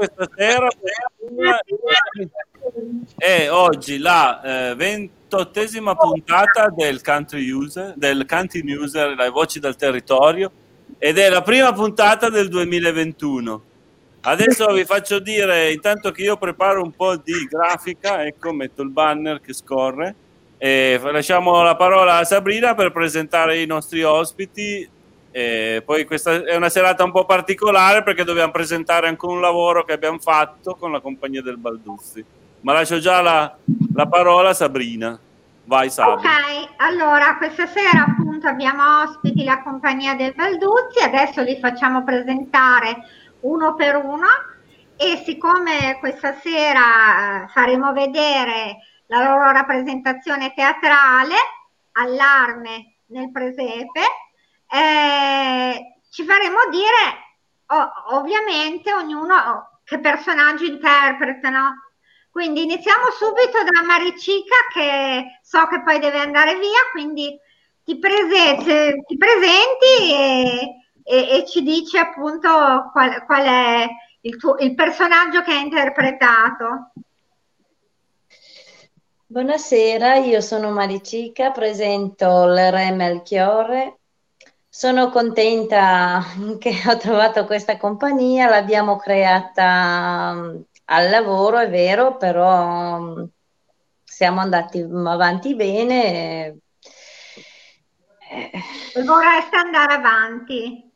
questa sera è oggi la eh, ventottesima puntata del Country User, del Country User, le voci del territorio, ed è la prima puntata del 2021. Adesso vi faccio dire, intanto che io preparo un po' di grafica, ecco, metto il banner che scorre, e lasciamo la parola a Sabrina per presentare i nostri ospiti e poi questa è una serata un po' particolare perché dobbiamo presentare anche un lavoro che abbiamo fatto con la compagnia del Balduzzi. Ma lascio già la, la parola a Sabrina. Vai Sabrina. Ok, allora questa sera appunto abbiamo ospiti la compagnia del Balduzzi, adesso li facciamo presentare uno per uno e siccome questa sera eh, faremo vedere la loro rappresentazione teatrale, Allarme nel presepe, eh, ci faremo dire oh, ovviamente ognuno che personaggio interpretano. Quindi iniziamo subito da Maricica che so che poi deve andare via, quindi ti, presenti, ti presenti e, e, e, ci dici appunto qual, qual è il, tuo, il personaggio che hai interpretato. Buonasera, io sono Maricica, presento il Re Melchiorre sono contenta che ho trovato questa compagnia, l'abbiamo creata mm, al lavoro, è vero, però mm, siamo andati avanti bene. E vorreste andare avanti.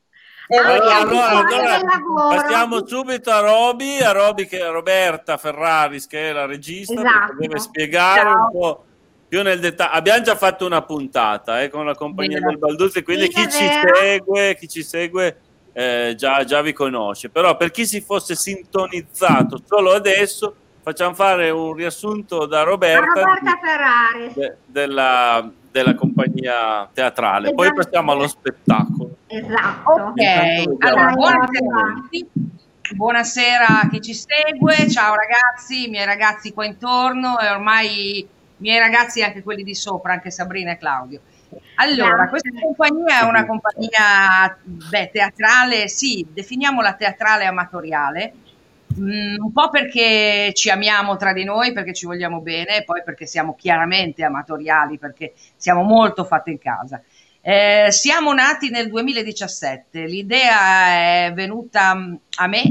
Eh, allora, allora, allora passiamo subito a Roby, a Roby che è Roberta Ferraris che è la regista, esatto. deve spiegare Ciao. un po' più nel dettaglio. Abbiamo già fatto una puntata eh, con la compagnia Bene. del Balduzzi, quindi chi, ci segue, chi ci segue eh, già, già vi conosce. Però per chi si fosse sintonizzato solo adesso, facciamo fare un riassunto da Roberta, Roberta di, de, della, della, compagnia teatrale. Esatto. Poi passiamo allo spettacolo. Esatto. Ok, allora, buonasera Buonasera a chi ci segue, ciao ragazzi, i miei ragazzi qua intorno e ormai miei ragazzi e anche quelli di sopra, anche Sabrina e Claudio. Allora, questa compagnia è una compagnia beh, teatrale, sì, definiamola teatrale amatoriale, mm, un po' perché ci amiamo tra di noi, perché ci vogliamo bene, e poi perché siamo chiaramente amatoriali, perché siamo molto fatte in casa. Eh, siamo nati nel 2017, l'idea è venuta mm, a me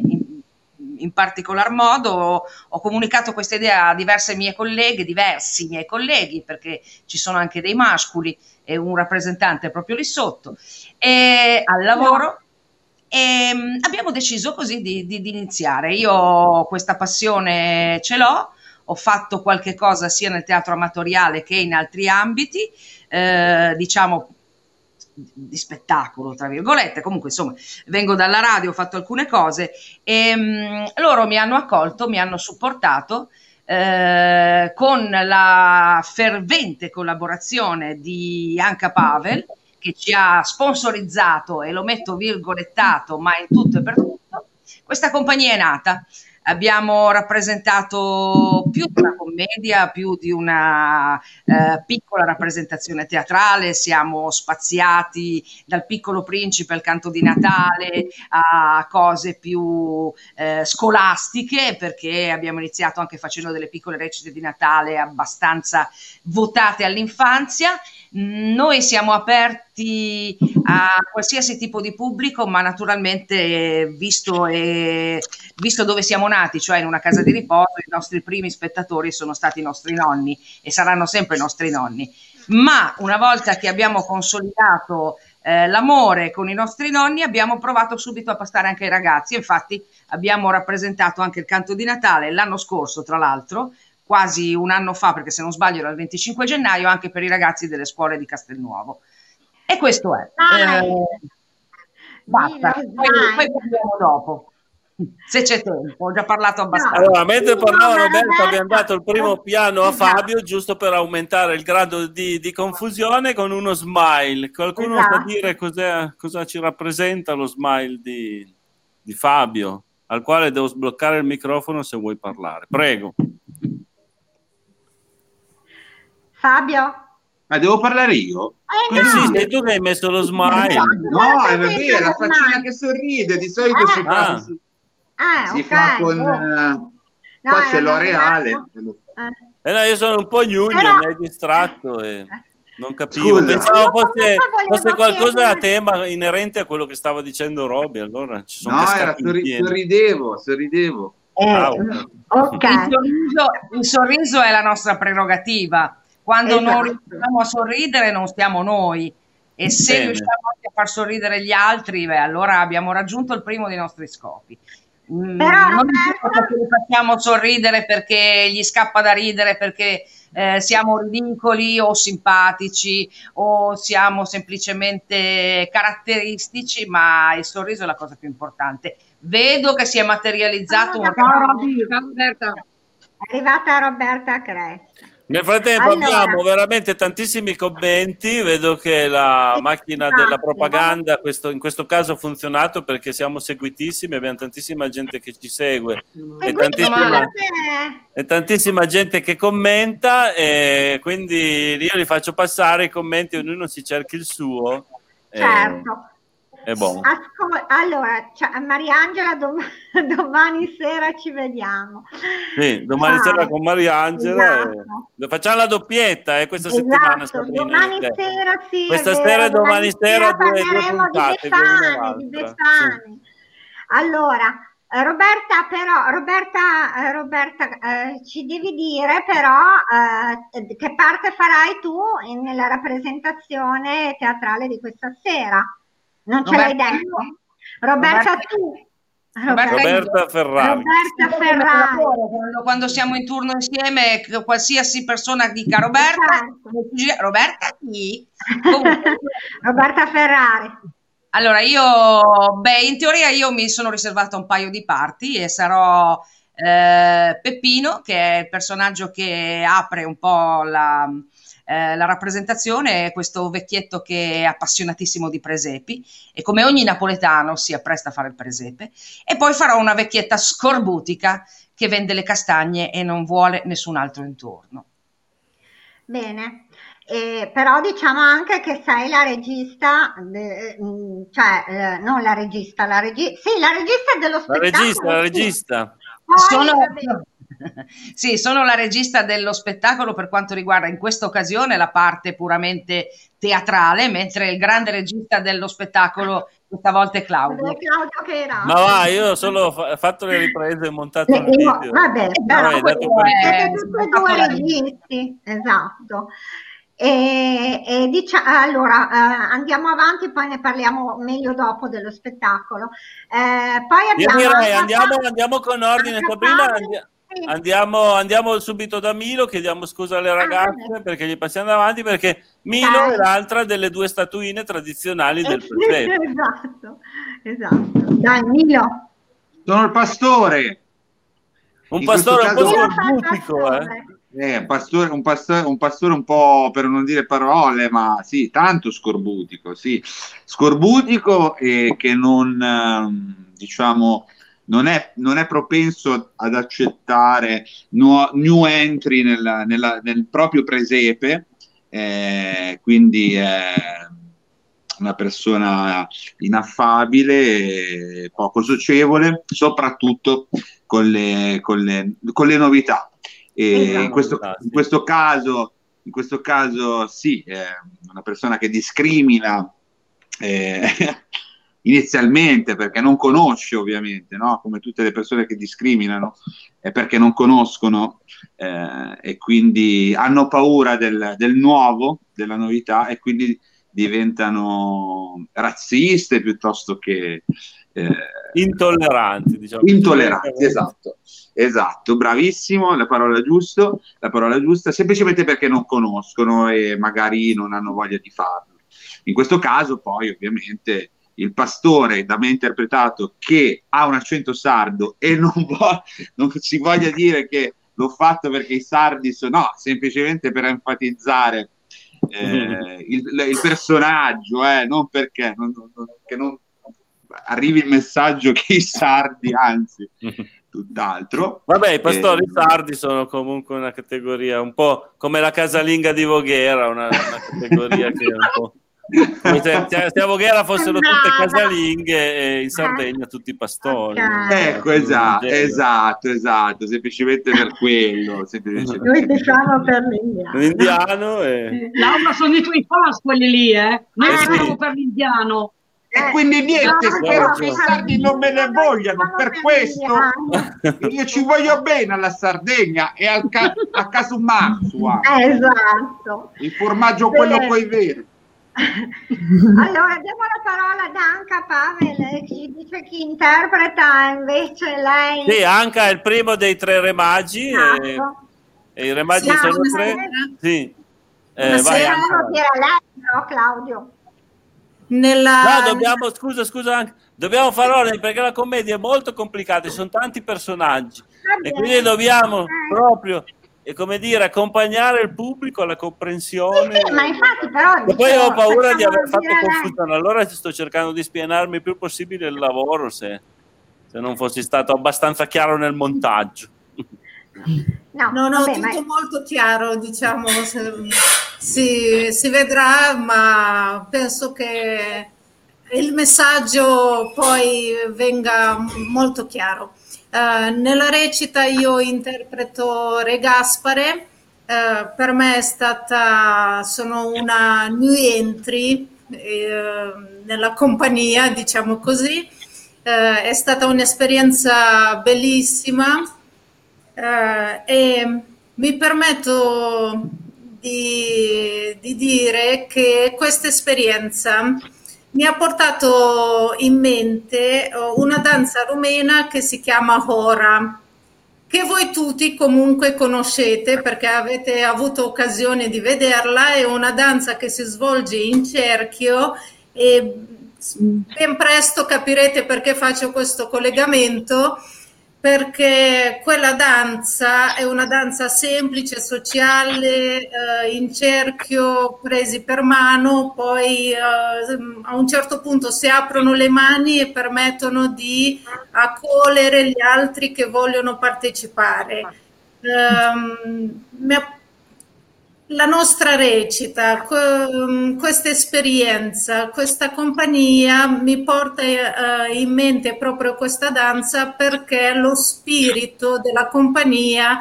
in particolar modo ho comunicato questa idea a diverse mie colleghe, diversi miei colleghi, perché ci sono anche dei mascoli e un rappresentante proprio lì sotto, e al lavoro. E mm, abbiamo deciso così di, di, di iniziare. Io questa passione ce l'ho, ho fatto qualche cosa sia nel teatro amatoriale che in altri ambiti, eh, diciamo di spettacolo, tra virgolette, comunque insomma vengo dalla radio, ho fatto alcune cose e um, loro mi hanno accolto, mi hanno supportato eh, con la fervente collaborazione di Anca Pavel che ci ha sponsorizzato e lo metto virgolettato ma in tutto e per tutto, questa compagnia è nata abbiamo rappresentato più di una commedia, più di una eh, piccola rappresentazione teatrale, siamo spaziati dal piccolo principe al canto di Natale a cose più eh, scolastiche, perché abbiamo iniziato anche facendo delle piccole recite di Natale abbastanza votate all'infanzia. Noi siamo aperti a qualsiasi tipo di pubblico, ma naturalmente visto, eh, visto, dove siamo nati, cioè in una casa di riposo, i nostri primi spettatori sono stati i nostri nonni e saranno sempre i nostri nonni. Ma una volta che abbiamo consolidato eh, l'amore con i nostri nonni, abbiamo provato subito a passare anche ai ragazzi. Infatti abbiamo rappresentato anche il canto di Natale l'anno scorso, tra l'altro, quasi un anno fa, perché se non sbaglio era il 25 gennaio, anche per i ragazzi delle scuole di Castelnuovo. E questo è. Eh, basta, poi, poi parliamo dopo. Se c'è tempo, ho già parlato abbastanza. Allora, mentre parlava Roberto, abbiamo dato il primo piano a esatto. Fabio, giusto per aumentare il grado di, di confusione, con uno smile. Qualcuno esatto. sa dire cosa ci rappresenta lo smile di, di Fabio, al quale devo sbloccare il microfono se vuoi parlare. Prego. Fabio? Ma devo parlare io? Eh, no. sì, tu che hai messo lo smile. No, è vero, la faccina che sorride, di solito ah. si fa. Ah. Ah, si ok. fa con... oh. eh, No, qua c'è l'Oreale. Eh. Eh no, io sono un po' gnugno, Però- mi hai distratto e non capivo. Scusa. Pensavo fosse, fosse qualcosa a tema inerente a quello che stava dicendo Robby. Allora ci sono No, era sorri- sorridevo, sorridevo. Eh, Ah, ok. Il, sorriso, il sorriso è la nostra prerogativa. Quando non Esatto. riusciamo a sorridere non stiamo noi. E se Bene. riusciamo anche a far sorridere gli altri, beh, allora abbiamo raggiunto il primo dei nostri scopi. Mm, Però, non Roberta- perché li facciamo sorridere perché gli scappa da ridere, perché eh, siamo ridicoli o simpatici o siamo semplicemente caratteristici, ma il sorriso è la cosa più importante. Vedo che si è materializzato un Ciao, Robby. È arrivata Roberta Cresci. Nel frattempo Allora. abbiamo veramente tantissimi commenti, vedo che la macchina della propaganda questo- in questo caso ha funzionato perché siamo seguitissimi, abbiamo tantissima gente che ci segue e tantissima, e tantissima gente che commenta e quindi io li faccio passare i commenti, ognuno si cerchi il suo. Certo. E buono. Ascol- allora, ciao, Mariangela, dom- domani sera ci vediamo. Sì, domani Ciao. sera con Mariangela Esatto. e- facciamo la doppietta eh, questa settimana. Esatto, Sabrina, domani eh. sera sì, Questa è sera e vero, domani sera due- due parleremo puntate, di due Befane, di. Befane. Allora, eh, Roberta, però, Roberta, eh, Roberta eh, ci devi dire però eh, che parte farai tu nella rappresentazione teatrale di questa sera. Non ce l'hai detto? Roberta, tu. Roberta- Roberta Ferrari. Roberta Ferrari. Quando, quando siamo in turno insieme, qualsiasi persona dica Roberta, Certo. Roberta chi? Roberta Ferrari. allora io, beh, in teoria io mi sono riservata un paio di parti e sarò eh, Peppino, che è il personaggio che apre un po' la, eh, la rappresentazione, è questo vecchietto che è appassionatissimo di presepi e come ogni napoletano si appresta a fare il presepe. E poi farò una vecchietta scorbutica che vende le castagne e non vuole nessun altro intorno. Bene, Eh, però diciamo anche che sei la regista, de- mm, cioè eh, non la regista, la regista, sì, la regista dello La spettacolo. regista, la sì. regista. Poi, Sono, vabbè, sì, sono la regista dello spettacolo per quanto riguarda in questa occasione la parte puramente teatrale, mentre il grande regista dello spettacolo questa volta è Claudio. Claudio che era. Ma va, io ho solo fa- fatto le riprese e montato il Eh, io- video. vabbè, però quello per- tutti e due registi, esatto. E, e dicia- allora eh, andiamo avanti, poi ne parliamo meglio dopo dello spettacolo. Eh, poi Io abbiamo direi andiamo, andiamo con ordine, Sabrina. Paoli, andi- sì. Andiamo, andiamo subito da Milo, chiediamo scusa alle ragazze vabbè. perché gli passiamo davanti perché Milo Dai. è l'altra delle due statuine tradizionali del presepe. esatto, esatto. Dai, Milo. Sono il pastore. Un In pastore un po' scorbutico, eh. pastore. Eh, un pastore, un, pastore, un pastore un po' per non dire parole, ma sì, tanto scorbutico, sì. Scorbutico e che non, ehm, diciamo, non è, non è propenso ad accettare nuo- new entry nella- nella- nel proprio presepe, eh, quindi è una persona inaffabile, poco socievole, soprattutto con le, con le, con le novità. E Esatto. in, questo, in questo caso, in questo caso sì, è una persona che discrimina eh, inizialmente perché non conosce ovviamente, no? come tutte le persone che discriminano, è perché non conoscono eh, e quindi hanno paura del, del nuovo, della novità e quindi diventano razziste piuttosto che eh, Intolleranti, diciamo. intolleranti, esatto. Esatto, bravissimo, la parola, giusto, la parola giusta, semplicemente perché non conoscono e magari non hanno voglia di farlo. In questo caso, poi, ovviamente, il pastore, da me interpretato, che ha un accento sardo e non, vo- non si voglia dire che l'ho fatto perché i sardi sono, no, semplicemente per enfatizzare eh, il, il personaggio, eh, non perché non, non- non- che non arrivi il messaggio che i sardi, anzi, tutt'altro. Vabbè, i pastori Eh, sardi sono comunque una categoria un po' come la casalinga di Voghera, una, una categoria che è un po'... se, se a Voghera fossero tutte casalinghe e in Sardegna tutti pastori. Okay. Ecco, esatto, esatto, esatto, semplicemente per quello. Semplicemente. Noi diciamo per l'indiano. L'indiano e... Laura sono i tuoi fans quelli lì, eh? Noi eh, sì. per l'indiano. E quindi niente, no, spero no, che i sardi non me ne vogliano, per questo io ci voglio bene alla Sardegna e al ca- a Casumarzu. Esatto. Il formaggio quello poi vero. allora diamo la parola ad Anca Pavel ci dice chi interpreta invece lei sì Anca è il primo dei tre re magi esatto. e, e, i re magi sì, sono tre sì. Eh, vai, Anca, vai. lei no Claudio nella... No, dobbiamo, scusa, scusa, dobbiamo fare ordine perché la commedia è molto complicata, ci sono tanti personaggi e quindi dobbiamo proprio, e come dire, accompagnare il pubblico alla comprensione. Sì, sì, ma infatti però... E poi ho paura di aver fatto confusione, allora sto cercando di spianarmi il più possibile il lavoro se, se non fossi stato abbastanza chiaro nel montaggio. No, no, no vabbè, tutto ma... molto chiaro, diciamo, si, si vedrà, ma penso che il messaggio poi venga molto chiaro. Uh, nella recita io interpreto Re Gaspare, uh, per me è stata, sono una new entry uh, nella compagnia, diciamo così, è stata un'esperienza bellissima. E mi permetto di, di dire che questa esperienza mi ha portato in mente oh, una danza rumena che si chiama Hora, che voi tutti comunque conoscete perché avete avuto occasione di vederla, è una danza che si svolge in cerchio e ben presto capirete perché faccio questo collegamento perché quella danza è una danza semplice, sociale, eh, in cerchio, presi per mano, poi eh, a un certo punto si aprono le mani e permettono di accogliere gli altri che vogliono partecipare. Um, la nostra recita, mm, questa esperienza, questa compagnia mi porta eh, in mente proprio questa danza perché lo spirito della compagnia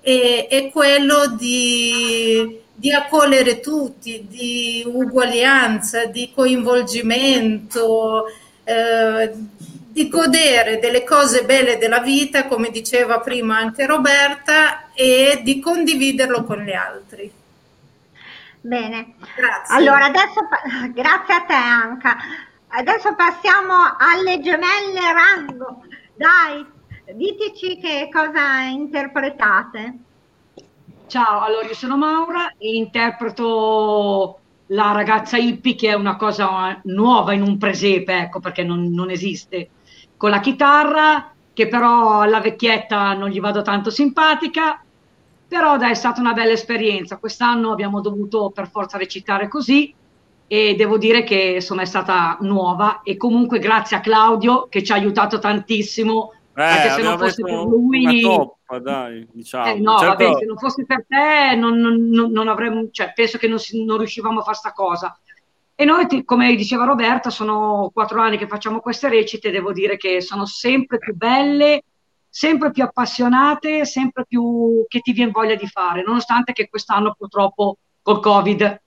è, è quello di, di, accogliere tutti, di uguaglianza, di coinvolgimento, eh, di godere delle cose belle della vita, come diceva prima anche Roberta, e di condividerlo con gli altri. Bene, grazie. Allora adesso, grazie a te Anca. Adesso passiamo alle gemelle Rango. Dai, diteci che cosa interpretate. Ciao, allora io sono Maura e interpreto la ragazza hippie che è una cosa nuova in un presepe, ecco perché non, non esiste, con la chitarra che però alla vecchietta non gli vado tanto simpatica però dai, è stata una bella esperienza. Quest'anno abbiamo dovuto per forza recitare così e devo dire che insomma è stata nuova e comunque grazie a Claudio che ci ha aiutato tantissimo. Eh, anche se non fosse per lui, toppa, dai, diciamo. Eh, no, certo. vabbè, se non fosse per te, non, non, non avremmo, cioè, penso che non, non riuscivamo a fare sta cosa. E noi, come diceva Roberta, sono quattro anni che facciamo queste recite, devo dire che sono sempre più belle sempre più appassionate, sempre più che ti viene voglia di fare, nonostante che quest'anno purtroppo col Covid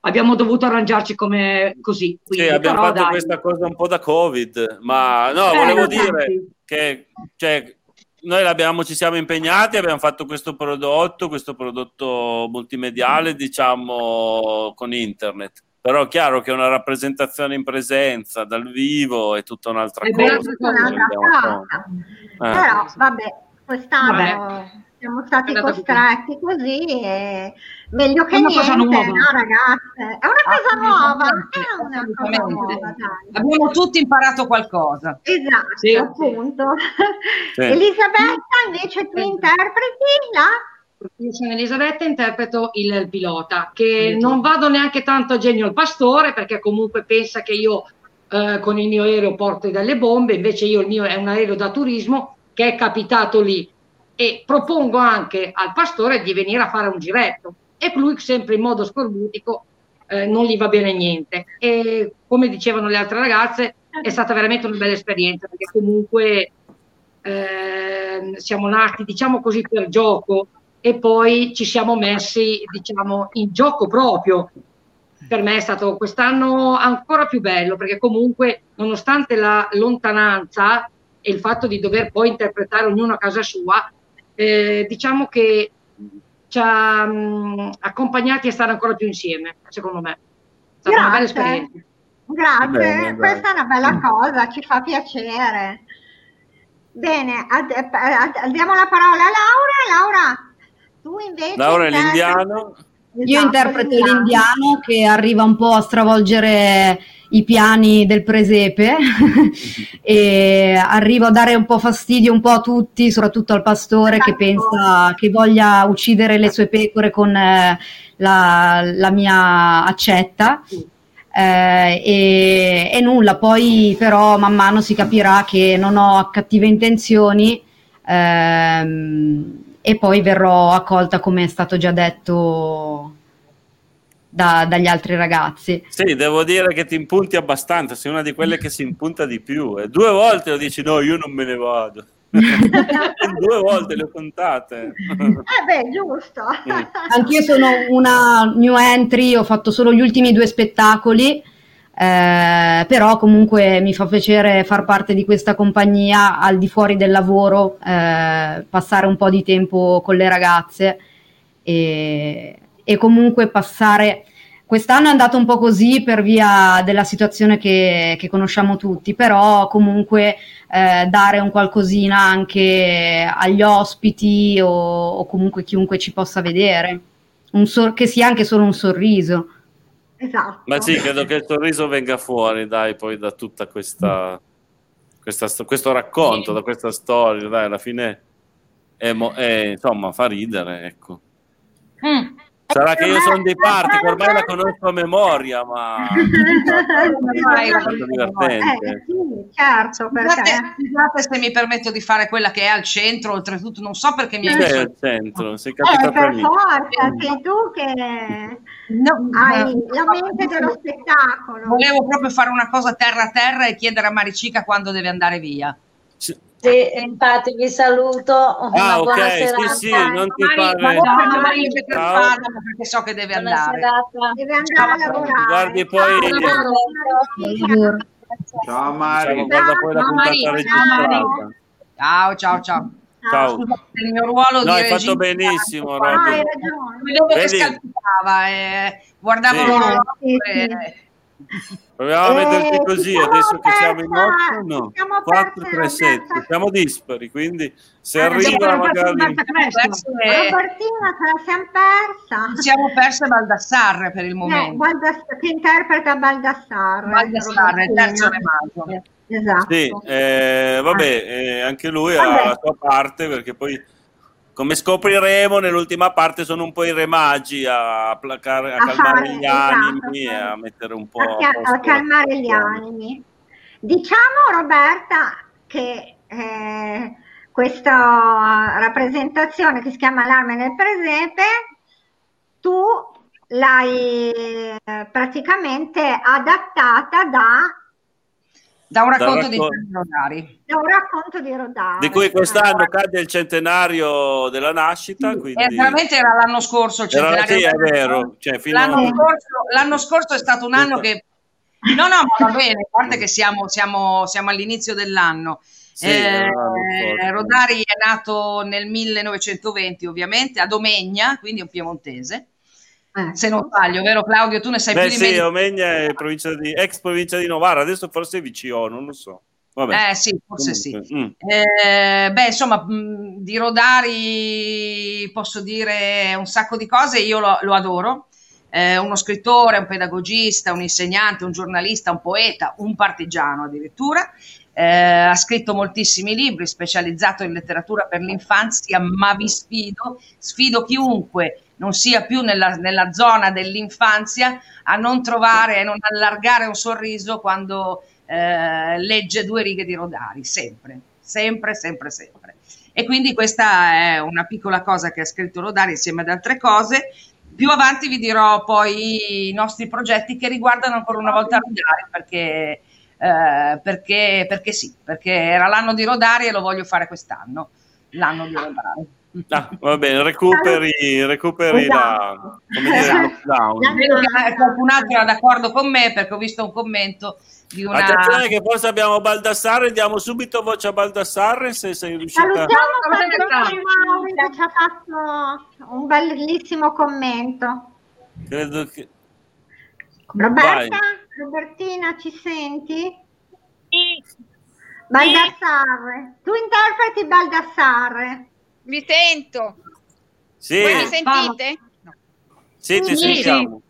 abbiamo dovuto arrangiarci come così. Quindi, sì, abbiamo fatto dai. questa cosa un po' da Covid, ma no, eh, volevo dire che cioè, noi ci siamo impegnati, abbiamo fatto questo prodotto, questo prodotto multimediale, diciamo, con internet però è chiaro che una rappresentazione in presenza dal vivo è tutta un'altra è cosa. Tutta un'altra cosa. Eh. Però vabbè, quest'anno vabbè. siamo stati costretti così e meglio che niente, no ragazze? È una cosa nuova, è una cosa nuova dai. Abbiamo tutti imparato qualcosa. Esatto, sì, appunto. Sì. Elisabetta, invece tu interpreti la io sono Elisabetta, interpreto il pilota, che non vado neanche tanto a genio il pastore, perché comunque pensa che io eh, con il mio aereo porto delle bombe, invece io il mio è un aereo da turismo che è capitato lì. E propongo anche al pastore di venire a fare un giretto. E lui sempre in modo scorbutico eh, non gli va bene niente. E come dicevano le altre ragazze, è stata veramente una bella esperienza perché comunque eh, siamo nati, diciamo così, per gioco e poi ci siamo messi, diciamo, in gioco proprio. Per me è stato quest'anno ancora più bello perché comunque, nonostante la lontananza e il fatto di dover poi interpretare ognuno a casa sua, eh, diciamo che ci ha mh, accompagnati a stare ancora più insieme, secondo me. È stata Grazie. una bella esperienza. Grazie, Bene, questa dai. è una bella cosa, ci fa piacere. Bene, ad- ad- diamo la parola a Laura. Laura, tu invece... Laura è l'indiano. Io Esatto, interpreto l'indiano. l'indiano che arriva un po' a stravolgere i piani del presepe e arriva a dare un po' fastidio un po' a tutti, soprattutto al pastore che Esatto. pensa che voglia uccidere le sue pecore con eh, la, la mia accetta. Eh, e, e nulla, poi però man mano si capirà che non ho cattive intenzioni ehm, e poi verrò accolta come è stato già detto da- dagli altri ragazzi. Sì, devo dire che ti impunti abbastanza, sei una di quelle che si impunta di più. E due volte lo dici, no, io non me ne vado. Due volte le ho contate. Eh beh, giusto. Anch'io sono una new entry, ho fatto solo gli ultimi due spettacoli, eh, però comunque mi fa piacere far parte di questa compagnia al di fuori del lavoro, eh, passare un po' di tempo con le ragazze e, e comunque passare... Quest'anno è andato un po' così per via della situazione che, che conosciamo tutti, però comunque eh, dare un qualcosina anche agli ospiti o, o comunque chiunque ci possa vedere, sor- che sia anche solo un sorriso. Esatto. Ma sì, credo che il sorriso venga fuori, dai, poi da tutta questa, questa sto- questo racconto, da questa storia, dai, alla fine è mo- è, insomma, fa ridere, ecco. Mm. Sarà che io sono di parte, che ormai la conosco a memoria, ma Ormai è molto divertente. Eh, sì, certo, Scusate, perché... scusate se mi permetto di fare quella che è al centro, oltretutto non so perché mi hai messo al centro, sei Eh, capitata per lì. forza, sei tu che No, hai eh, la mente dello spettacolo. Volevo proprio fare una cosa terra a terra e chiedere a Maricica quando deve andare via. Sì. Sì, infatti vi saluto. Una Ah, buona ok, serata. sì, sì, non ti Mari, fare... ma non per Ciao. ma perché so che deve Buona andare. serata. Deve andare a lavorare. Guardi poi- Ciao, Ciao Mari. Guarda poi la Ciao, registrata. Ciao, ciao, ciao. Ciao. Scusate, il mio ruolo No, di hai fatto benissimo, Ah, Robby. hai ragione. Vedevo che scalpitava, eh, guardavo Sì. l'orologio Sì, e- Proviamo a metterti Eh, così, ci siamo adesso che siamo in persa- 8, no, ci siamo 4, persa 3, 7, Roberta. siamo dispari, quindi se Ah, arriva magari... Robertina, ce la siamo persa. ci siamo perse Baldassarre per il Eh, momento. Che interpreta Baldassarre. Baldassarre, il terzo remaggio. Esatto. Sì, eh, vabbè, eh, anche lui ha la sua parte perché poi, come scopriremo, nell'ultima parte sono un po' i remagi a, placare, a A calmare fare, gli esatto, animi e a mettere un po' a, a calmare gli animi. Diciamo Roberta che eh, questa rappresentazione che si chiama L'arme nel presepe, tu l'hai eh, praticamente adattata da, Da un Da racconto di raccon- Gianni Rodari. da un racconto di Rodari. Di cui quest'anno cade il centenario della nascita, E quindi... veramente era l'anno scorso il Era- centenario sì, è vero, cioè, fino l'anno, a- scorso, l'anno scorso è stato un anno che no no ma va bene a parte che siamo, siamo, siamo all'inizio dell'anno Sì, Eh, era l'anno scorso. Rodari è nato nel 1920 ovviamente a Domegna quindi è un piemontese Ecco. se non sbaglio vero Claudio tu ne sai Beh più di sì, me Omegna è provincia di, ex provincia di Novara, adesso forse è VCO, non lo so. Vabbè. eh sì forse sì Comunque, mm. Eh, beh, insomma, mh, di Rodari posso dire un sacco di cose, io lo, lo adoro. Eh, uno scrittore, un pedagogista, un insegnante, un giornalista, un poeta, un partigiano addirittura. Eh, ha scritto moltissimi libri, specializzato in letteratura per l'infanzia, ma vi sfido, sfido chiunque non sia più nella, nella zona dell'infanzia a non trovare e non allargare un sorriso quando eh, legge due righe di Rodari, sempre, sempre, sempre, sempre. E quindi questa è una piccola cosa che ha scritto Rodari insieme ad altre cose. più avanti vi dirò poi i nostri progetti che riguardano ancora una volta Rodari perché, eh, perché, perché sì, perché era l'anno di Rodari e lo voglio fare quest'anno, l'anno di Rodari. Ah, va bene, recuperi, recuperi la, come dire, Esatto. lockdown. Qualcun altro era d'accordo con me perché ho visto un commento di una... Attenzione che forse abbiamo Baldassarre, diamo subito voce a Baldassarre se sei riuscita. Salutiamo Mauri che ci ha fatto un bellissimo commento. Credo che... Roberta, Robertina, ci senti? Baldassarre, tu interpreti Baldassarre. Mi sento. Sì, Voi mi sentite? sì, ti Sì. sentiamo.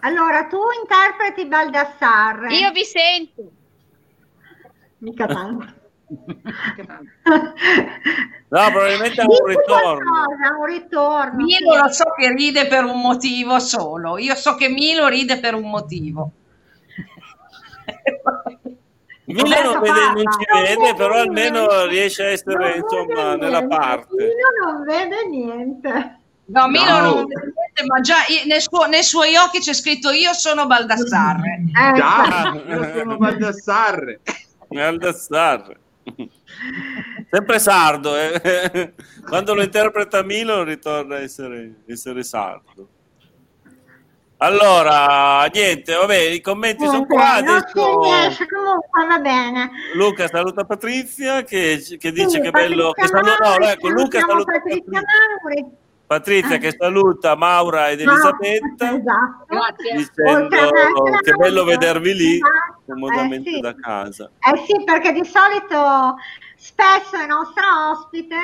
Allora, tu interpreti Baldassarre. Io vi sento. Mica tanto. No, probabilmente è un ritorno. qualcosa, un ritorno. Milo lo so che ride per un motivo solo, io so che Milo ride per un motivo. Milo non, vede, non ci vede, però almeno riesce a essere insomma nella parte. Io non vede niente. No, Milo No. non vede niente, ma già i- nel suo- nei suoi occhi c'è scritto io sono Baldassarre. Eh, Già, io sono Baldassarre. Baldassarre. Sempre sardo, eh. quando lo interpreta Milo ritorna a essere, essere sardo. Allora, niente, vabbè, i commenti sono niente, qua. Adesso riesce, comunque va bene. Luca saluta Patrizia che, che dice Sì, che bello. Che Patrizia saluta, no, ecco, Luca saluta Patrizia Patrizia, Mauri. Patrizia Ah. che saluta Maura ed Elisabetta. Esatto. Grazie. Dicendo Oltre che bello vedervi lì Esatto, comodamente eh sì. da casa. Eh sì, perché di solito spesso è nostra ospite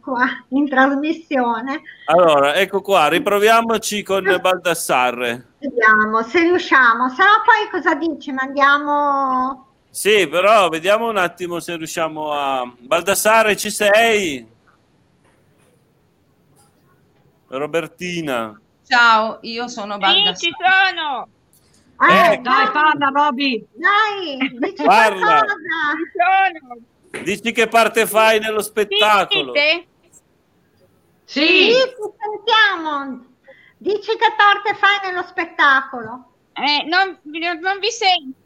qua in trasmissione. Allora, ecco qua, riproviamoci con Baldassarre. Vediamo se riusciamo. Se no poi cosa dici? Mandiamo... Sì, però vediamo un attimo se riusciamo a... Baldassarre, ci sei? Robertina. Ciao, io sono Sì, Baldassarre. ci sono. Eh, Eh, Dai, parla Roby. Dai, dici Parla. qualcosa. Ci sono. Dici che parte fai nello spettacolo. Sì, Sì, ti sentiamo. Dici che parte fai nello spettacolo. Eh, non, non vi sento.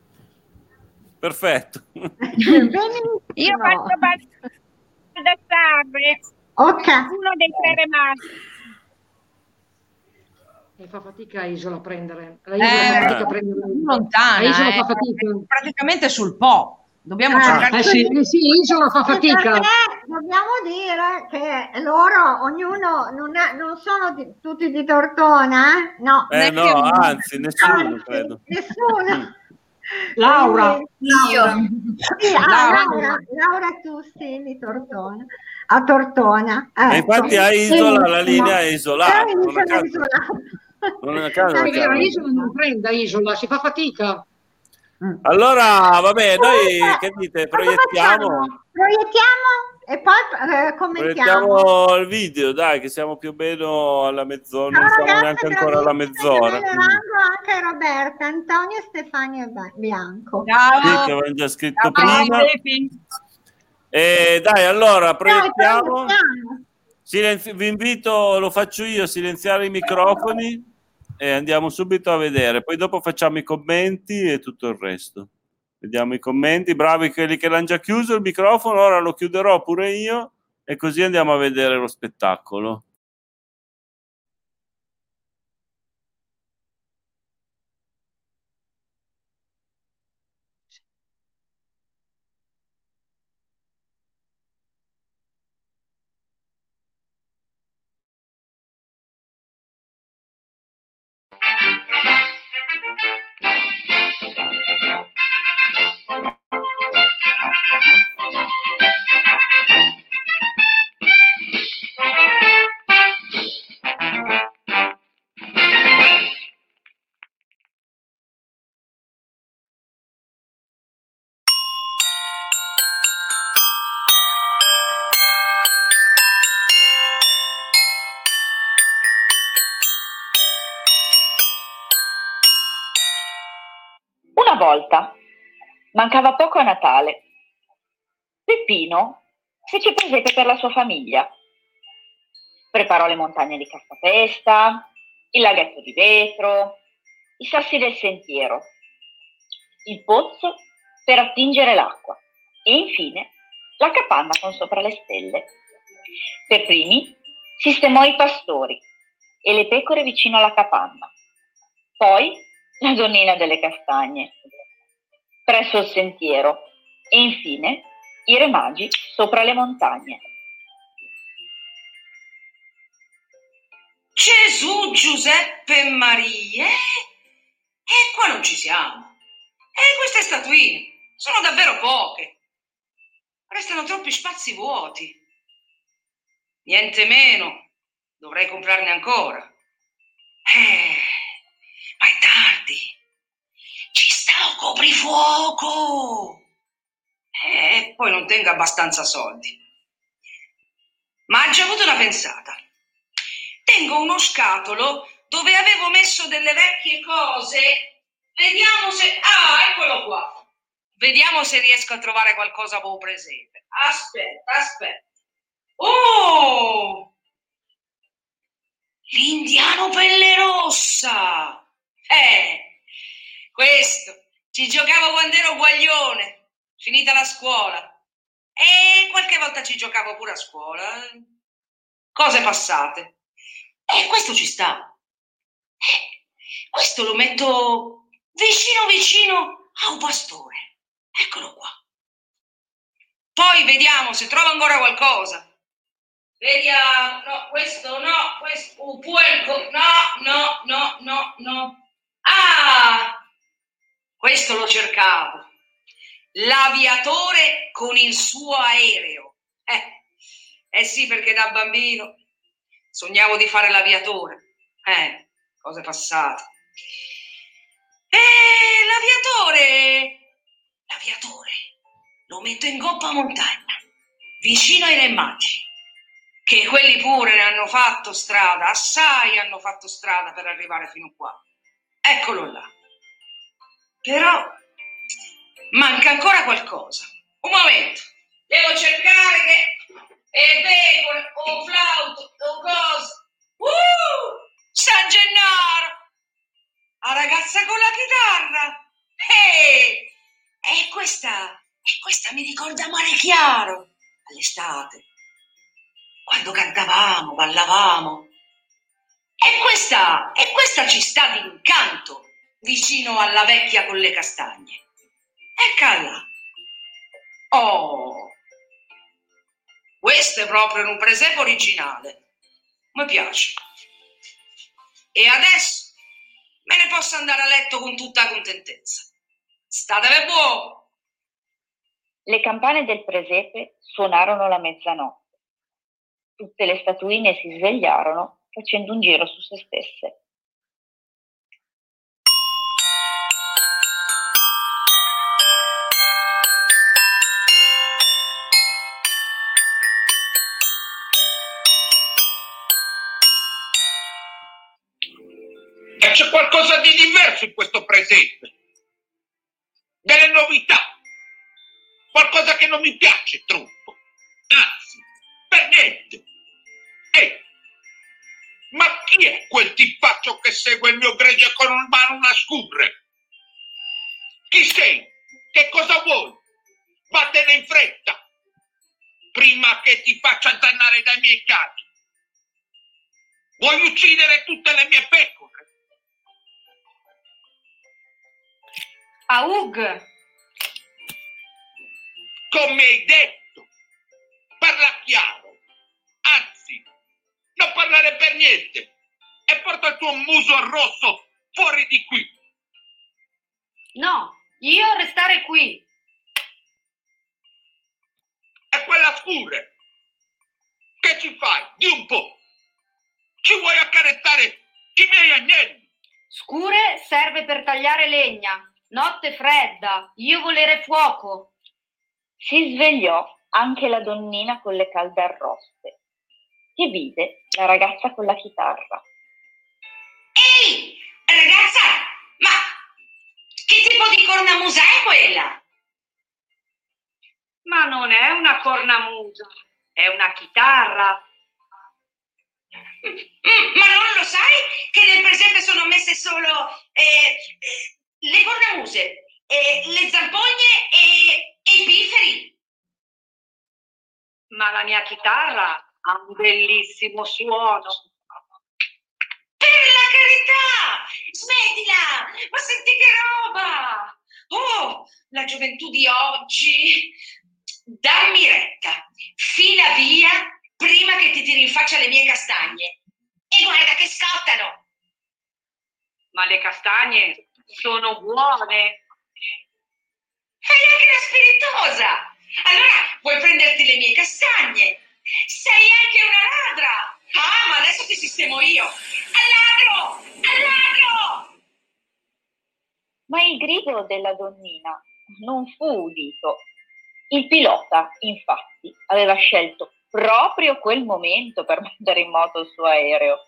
Perfetto. Io faccio Baldassarre, Ok. uno dei tre rimasti. mi fa fatica Isola a prendere. La Eh, Isola fa fatica a prendere. lontana, La Isola eh. fa fatica. praticamente sul Po. Dobbiamo Eh, cercare Eh sì, eh sì, Isola fa fatica. Perché dobbiamo dire che loro, ognuno, non, è- non sono di- tutti di Tortona, eh? No. Eh no, anzi, nessuno Anzi, credo. Nessuno. Laura. Quindi- Sì, ah, Laura. Laura, Laura tu sì, di Tortona. A Tortona. E ecco. infatti a Isola la Benissimo. linea è isolata. Non non caso È la vero, chiamano. Isola non prenda Isola, si fa fatica. Allora, vabbè, noi che dite? Proiettiamo? Proiettiamo e poi eh, commentiamo. Proiettiamo il video, dai, che siamo più o meno alla mezz'ora, non siamo neanche ancora alla mezz'ora. anche Roberta, Antonio, Stefania e Bianco. Sì, Ciao. che avevamo già scritto Ciao, prima. Stefi. E dai, allora, Dai, proiettiamo. proiettiamo. Silenzi- vi invito, lo faccio io, a silenziare i microfoni e andiamo subito a vedere. Poi dopo facciamo i commenti e tutto il resto. Vediamo i commenti. Bravi quelli che l'hanno già chiuso il microfono, ora lo chiuderò pure io e così andiamo a vedere lo spettacolo. Volta, mancava poco a Natale, Peppino fece presepe per la sua famiglia. Preparò le montagne di cartapesta, il laghetto di vetro, i sassi del sentiero, il pozzo per attingere l'acqua e infine la capanna con sopra le stelle. Per primi sistemò i pastori e le pecore vicino alla capanna, poi la donnina delle castagne, presso il sentiero e infine i re magi sopra le montagne. Gesù, Giuseppe e Maria, e qua non ci siamo. E queste statuine sono davvero poche. Restano troppi spazi vuoti. Niente meno, dovrei comprarne ancora. Eh, ma è tardi. Coprifuoco. E eh, poi non tengo abbastanza soldi. Ma ha già avuto una pensata. Tengo uno scatolo dove avevo messo delle vecchie cose. Vediamo se... Ah, eccolo qua. Vediamo se riesco a trovare qualcosa avevo presepe. Aspetta, aspetta. Oh! L'indiano pelle rossa! Eh, questo. Ci giocavo quando ero guaglione, finita la scuola. E qualche volta ci giocavo pure a scuola. Cose passate. E questo ci sta. Eh, questo lo metto vicino vicino a un pastore. Eccolo qua. Poi vediamo se trovo ancora qualcosa. Vediamo, no, questo no, questo, un puerco, no, no, no, no, no. Ah, questo lo cercavo. L'aviatore con il suo aereo. Eh, eh sì, perché da bambino sognavo di fare l'aviatore. Eh, cose passate. Eh, l'aviatore, l'aviatore lo metto in goppa a montagna, vicino ai re magi, che quelli pure ne hanno fatto strada, assai hanno fatto strada per arrivare fino qua. Eccolo là. Però manca ancora qualcosa. Un momento, devo cercare che e pecore o flauto o cosa. Uh! San Gennaro! La ragazza con la chitarra! Ehi! E questa, e questa mi ricorda Mare Chiaro all'estate, quando cantavamo, ballavamo. E questa, e questa ci sta d'incanto vicino alla vecchia con le castagne. Eccola. Oh, questo è proprio un presepe originale. Mi piace. E adesso me ne posso andare a letto con tutta contentezza. Statevi buoni. Le campane del presepe suonarono la mezzanotte. Tutte le statuine si svegliarono facendo un giro su se stesse. Qualcosa di diverso in questo presepe. Delle novità. Qualcosa che non mi piace troppo. Anzi, per niente. Ehi, ma chi è quel tipaccio che segue il mio gregge con un mano una scurre? Chi sei? Che cosa vuoi? Vattene in fretta, prima che ti faccia dannare dai miei cani. Vuoi uccidere tutte le mie pecore? Aug! Come hai detto, parla chiaro, anzi, non parlare per niente e porta il tuo muso rosso fuori di qui. No, io restare qui. E quella scure, che ci fai? Di un po'. Ci vuoi accarezzare i miei agnelli? Scure serve per tagliare legna. Notte fredda, io volere fuoco. Si svegliò anche la donnina con le calde arroste e vide la ragazza con la chitarra. Ehi, ragazza, ma che tipo di cornamusa è quella? Ma non è una cornamusa, è una chitarra. Mm, ma non lo sai che nel presepe sono messe solo eh, eh, le cornamuse, eh, le zampogne e, e i pifferi? Ma la mia chitarra ha un bellissimo suono. Per la carità! Smettila! Ma senti che roba! Oh, la gioventù di oggi! Dammi retta, fila via prima che ti tiri in faccia le mie castagne. E guarda che scottano! Ma le castagne sono buone. Fai anche la spiritosa! Allora puoi prenderti le mie castagne. Sei anche una ladra! Ah, ma adesso ti sistemo io! Al ladro! Al ladro! Ma il grido della donnina non fu udito. Il pilota, infatti, aveva scelto proprio quel momento per mettere in moto il suo aereo.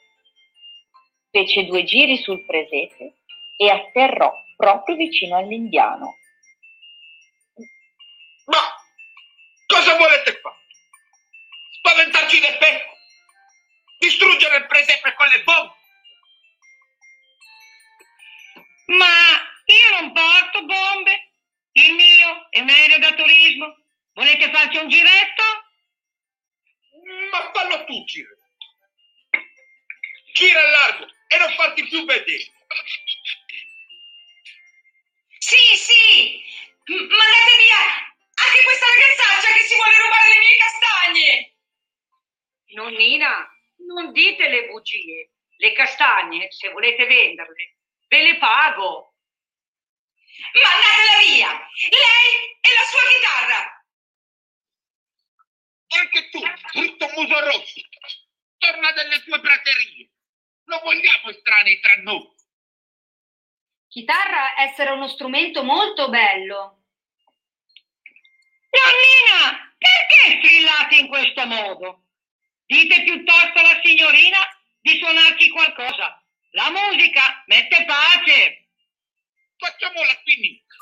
Fece due giri sul presepe e atterrò proprio vicino all'indiano. Ma cosa volete fare? Spaventarci le pecore? Distruggere il presepe con le bombe? Ma io non porto bombe. Il mio è un aereo da turismo. Volete farci un giretto? Ma fallo tu, gira. Gira largo e non farti più vedere. Sì, sì! M- mandate via anche questa ragazzaccia che si vuole rubare le mie castagne! Nonnina, non dite le bugie. Le castagne, se volete venderle, ve le pago. Mandatela via! Lei e la sua chitarra! Anche tu, brutto muso rosso, torna dalle tue praterie. Non vogliamo estranei tra noi. Chitarra essere uno strumento molto bello. Nonnina, perché strillate in questo modo? Dite piuttosto alla signorina di suonarci qualcosa. La musica mette pace. Facciamola finita.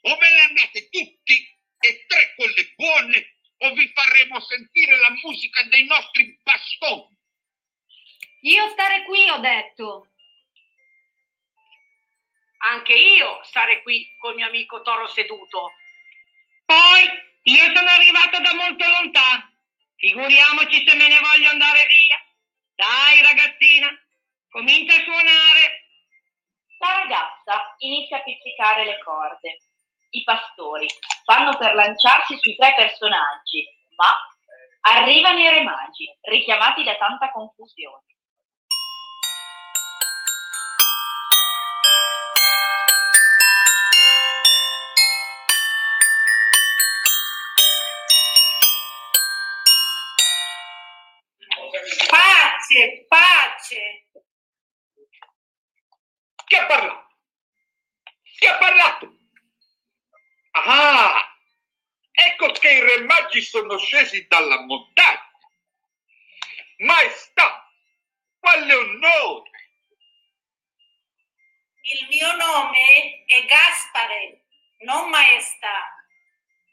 O ve ne andate tutti e tre con le buone o vi faremo sentire la musica dei nostri bastoni. Io stare qui, ho detto. Anche io stare qui col mio amico Toro seduto. Poi io sono arrivato da molto lontano. Figuriamoci se me ne voglio andare via. Dai ragazzina, comincia a suonare. La ragazza inizia a pizzicare le corde. I pastori fanno per lanciarsi sui tre personaggi, ma arrivano i re magi, richiamati da tanta confusione. Pace, pace! Chi ha parlato? Chi ha parlato? Ah, ecco che i re magi sono scesi dalla montagna. Maestà, quale onore! Il mio nome è Gaspare, non Maestà.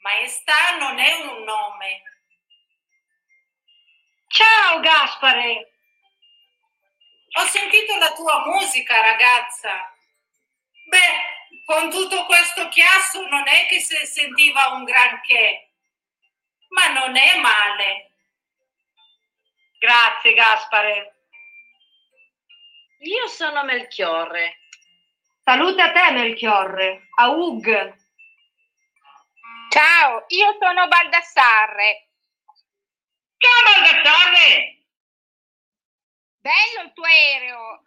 Maestà non è un nome. Ciao Gaspare. Ho sentito la tua musica, ragazza. Beh, con tutto questo chiasso non è che si sentiva un granché, ma non è male. Grazie Gaspare. Io sono Melchiorre. Salute a te, Melchiorre. A Ug. Ciao, io sono Baldassarre. Ciao Baldassarre. Bello il tuo aereo.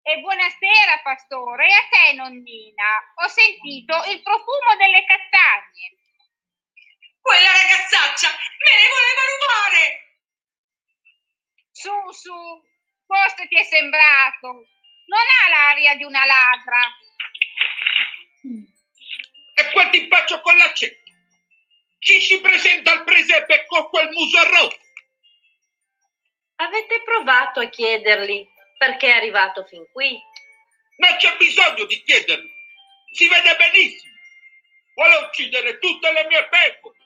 E buonasera, pastore, e a te, nonnina. Ho sentito il profumo delle castagne. Quella ragazzaccia me le voleva rubare! Su, su, forse ti è sembrato. Non ha l'aria di una ladra. E quel timpaccio con l'accetto? Chi si presenta al presepe con quel muso rosso? Avete provato a chiedergli perché è arrivato fin qui? Non c'è bisogno di chiederlo. Si vede benissimo. Vuole uccidere tutte le mie pecore.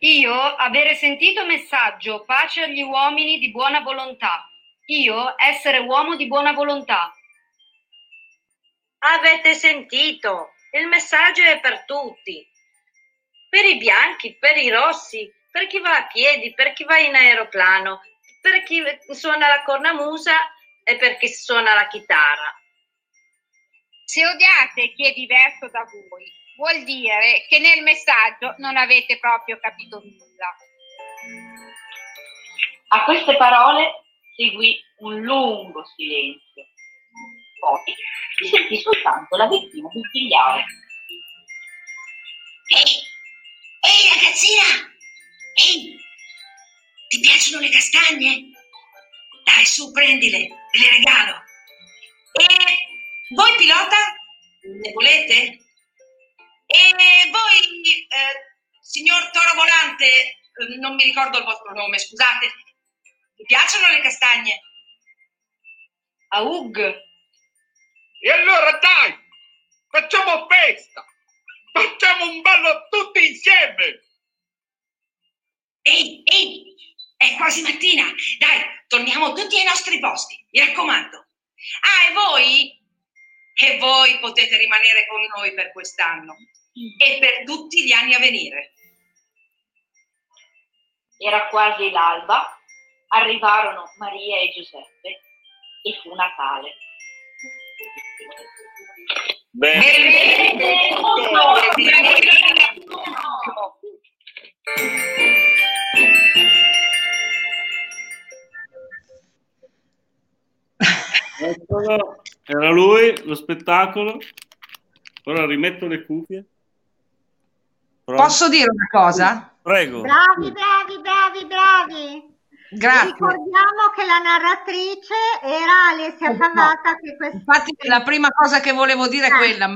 Io avere sentito messaggio pace agli uomini di buona volontà. Io essere uomo di buona volontà. Avete sentito? Il messaggio è per tutti. Per i bianchi, per i rossi, per chi va a piedi, per chi va in aeroplano, per chi suona la cornamusa e per chi suona la chitarra. Se odiate chi è diverso da voi, vuol dire che nel messaggio non avete proprio capito nulla. A queste parole seguì un lungo silenzio. Poi si sentì soltanto la vittima bisbigliare. Ehi, ehi ragazzina! Ehi, ti piacciono le castagne? Dai, su, prendile, te le regalo. E voi pilota? Ne volete? E voi, eh, signor Toro Volante, eh, non mi ricordo il vostro nome, scusate, vi piacciono le castagne? Aug. E allora dai, facciamo festa! Facciamo un ballo tutti insieme! Ehi, ehi, è quasi mattina. Dai, torniamo tutti ai nostri posti, mi raccomando. Ah, e voi? E voi potete rimanere con noi per quest'anno e per tutti gli anni a venire. Era quasi l'alba, arrivarono Maria e Giuseppe e fu Natale. Eccolo, era lui, lo spettacolo. Ora rimetto le cuffie. Pronto? Posso dire una cosa? Prego. Bravi, bravi, bravi, bravi. Grazie. Ricordiamo che la narratrice era Alessia Favata. Che quest- Infatti la prima cosa che volevo dire è Eh. quella, ma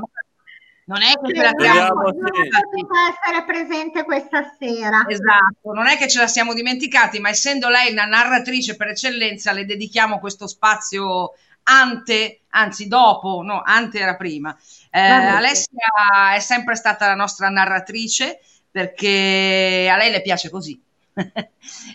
non è che Sì, ce la siamo non è potuta essere presente questa sera. Esatto, non è che ce la siamo dimenticati, ma essendo lei una narratrice per eccellenza, le dedichiamo questo spazio ante, anzi dopo, no, ante era prima. Eh. Alessia è sempre stata la nostra narratrice perché a lei le piace così.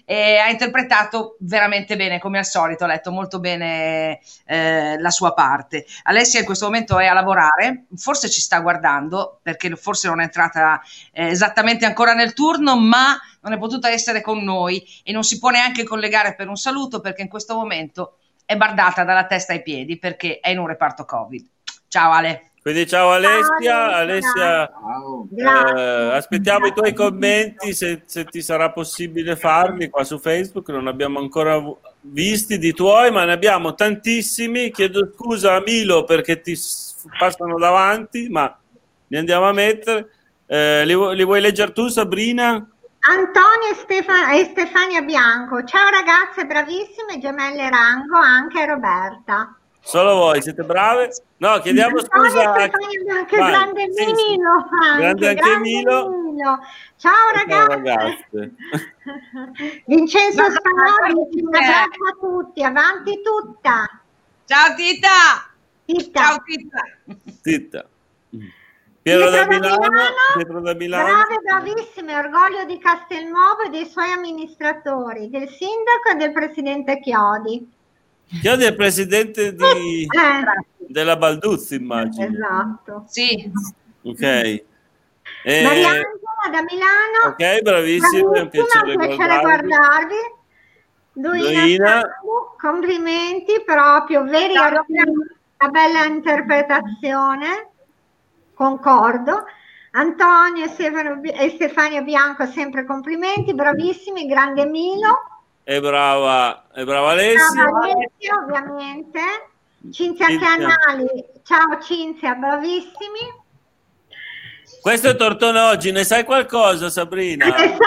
e ha interpretato veramente bene, come al solito, ha letto molto bene eh, la sua parte. Alessia in questo momento è a lavorare, forse ci sta guardando perché forse non è entrata eh, esattamente ancora nel turno, ma non è potuta essere con noi e non si può neanche collegare per un saluto perché in questo momento è bardata dalla testa ai piedi perché è in un reparto Covid. Ciao Ale. Quindi ciao Alessia, Ciao, Alessia, eh, aspettiamo i tuoi commenti se, se ti sarà possibile farli qua su Facebook, non abbiamo ancora visti di tuoi, ma ne abbiamo tantissimi. Chiedo scusa a Milo perché ti passano davanti, ma li andiamo a mettere. Eh, li, li vuoi leggere tu Sabrina? Antonio e, Stefa- e Stefania Bianco. Ciao ragazze, bravissime, gemelle Rango, anche Roberta. Solo voi, siete brave? No, chiediamo Antonio scusa a e Stefania Bianco, Vai, grande sì, sì. Milo. Anche, Grande anche grande Milo. Milo. Ciao Ciao ragazze. ragazze. Vincenzo No, Spanoli, un abbraccio a tutti, avanti tutta. Ciao Tita! Tita. Ciao Tita! Zitta. Piero da Pietro da Milano, Milano, Pietro da Milano. Brave, bravissime, orgoglio di Castelnuovo e dei suoi amministratori, del sindaco e del presidente Chiodi. Chiodi è il presidente di, Eh, della Balduzzi, immagino. esatto. Sì. Ok. Eh, Mariangela da Milano. ok, bravissimo, è un Bravissima, piacere piacere guardarvi. guardarvi. Duina, Duina. Complimenti proprio, veri una bella interpretazione, concordo. Antonio e, Stefano Bianco, sempre complimenti, bravissimi, grande Milo. E brava, e brava Alessia. Ciao Alessia, ovviamente. Cinzia Cinzia. Canali, ciao Cinzia, bravissimi. Questo è Tortone oggi, ne sai qualcosa Sabrina? Alessandra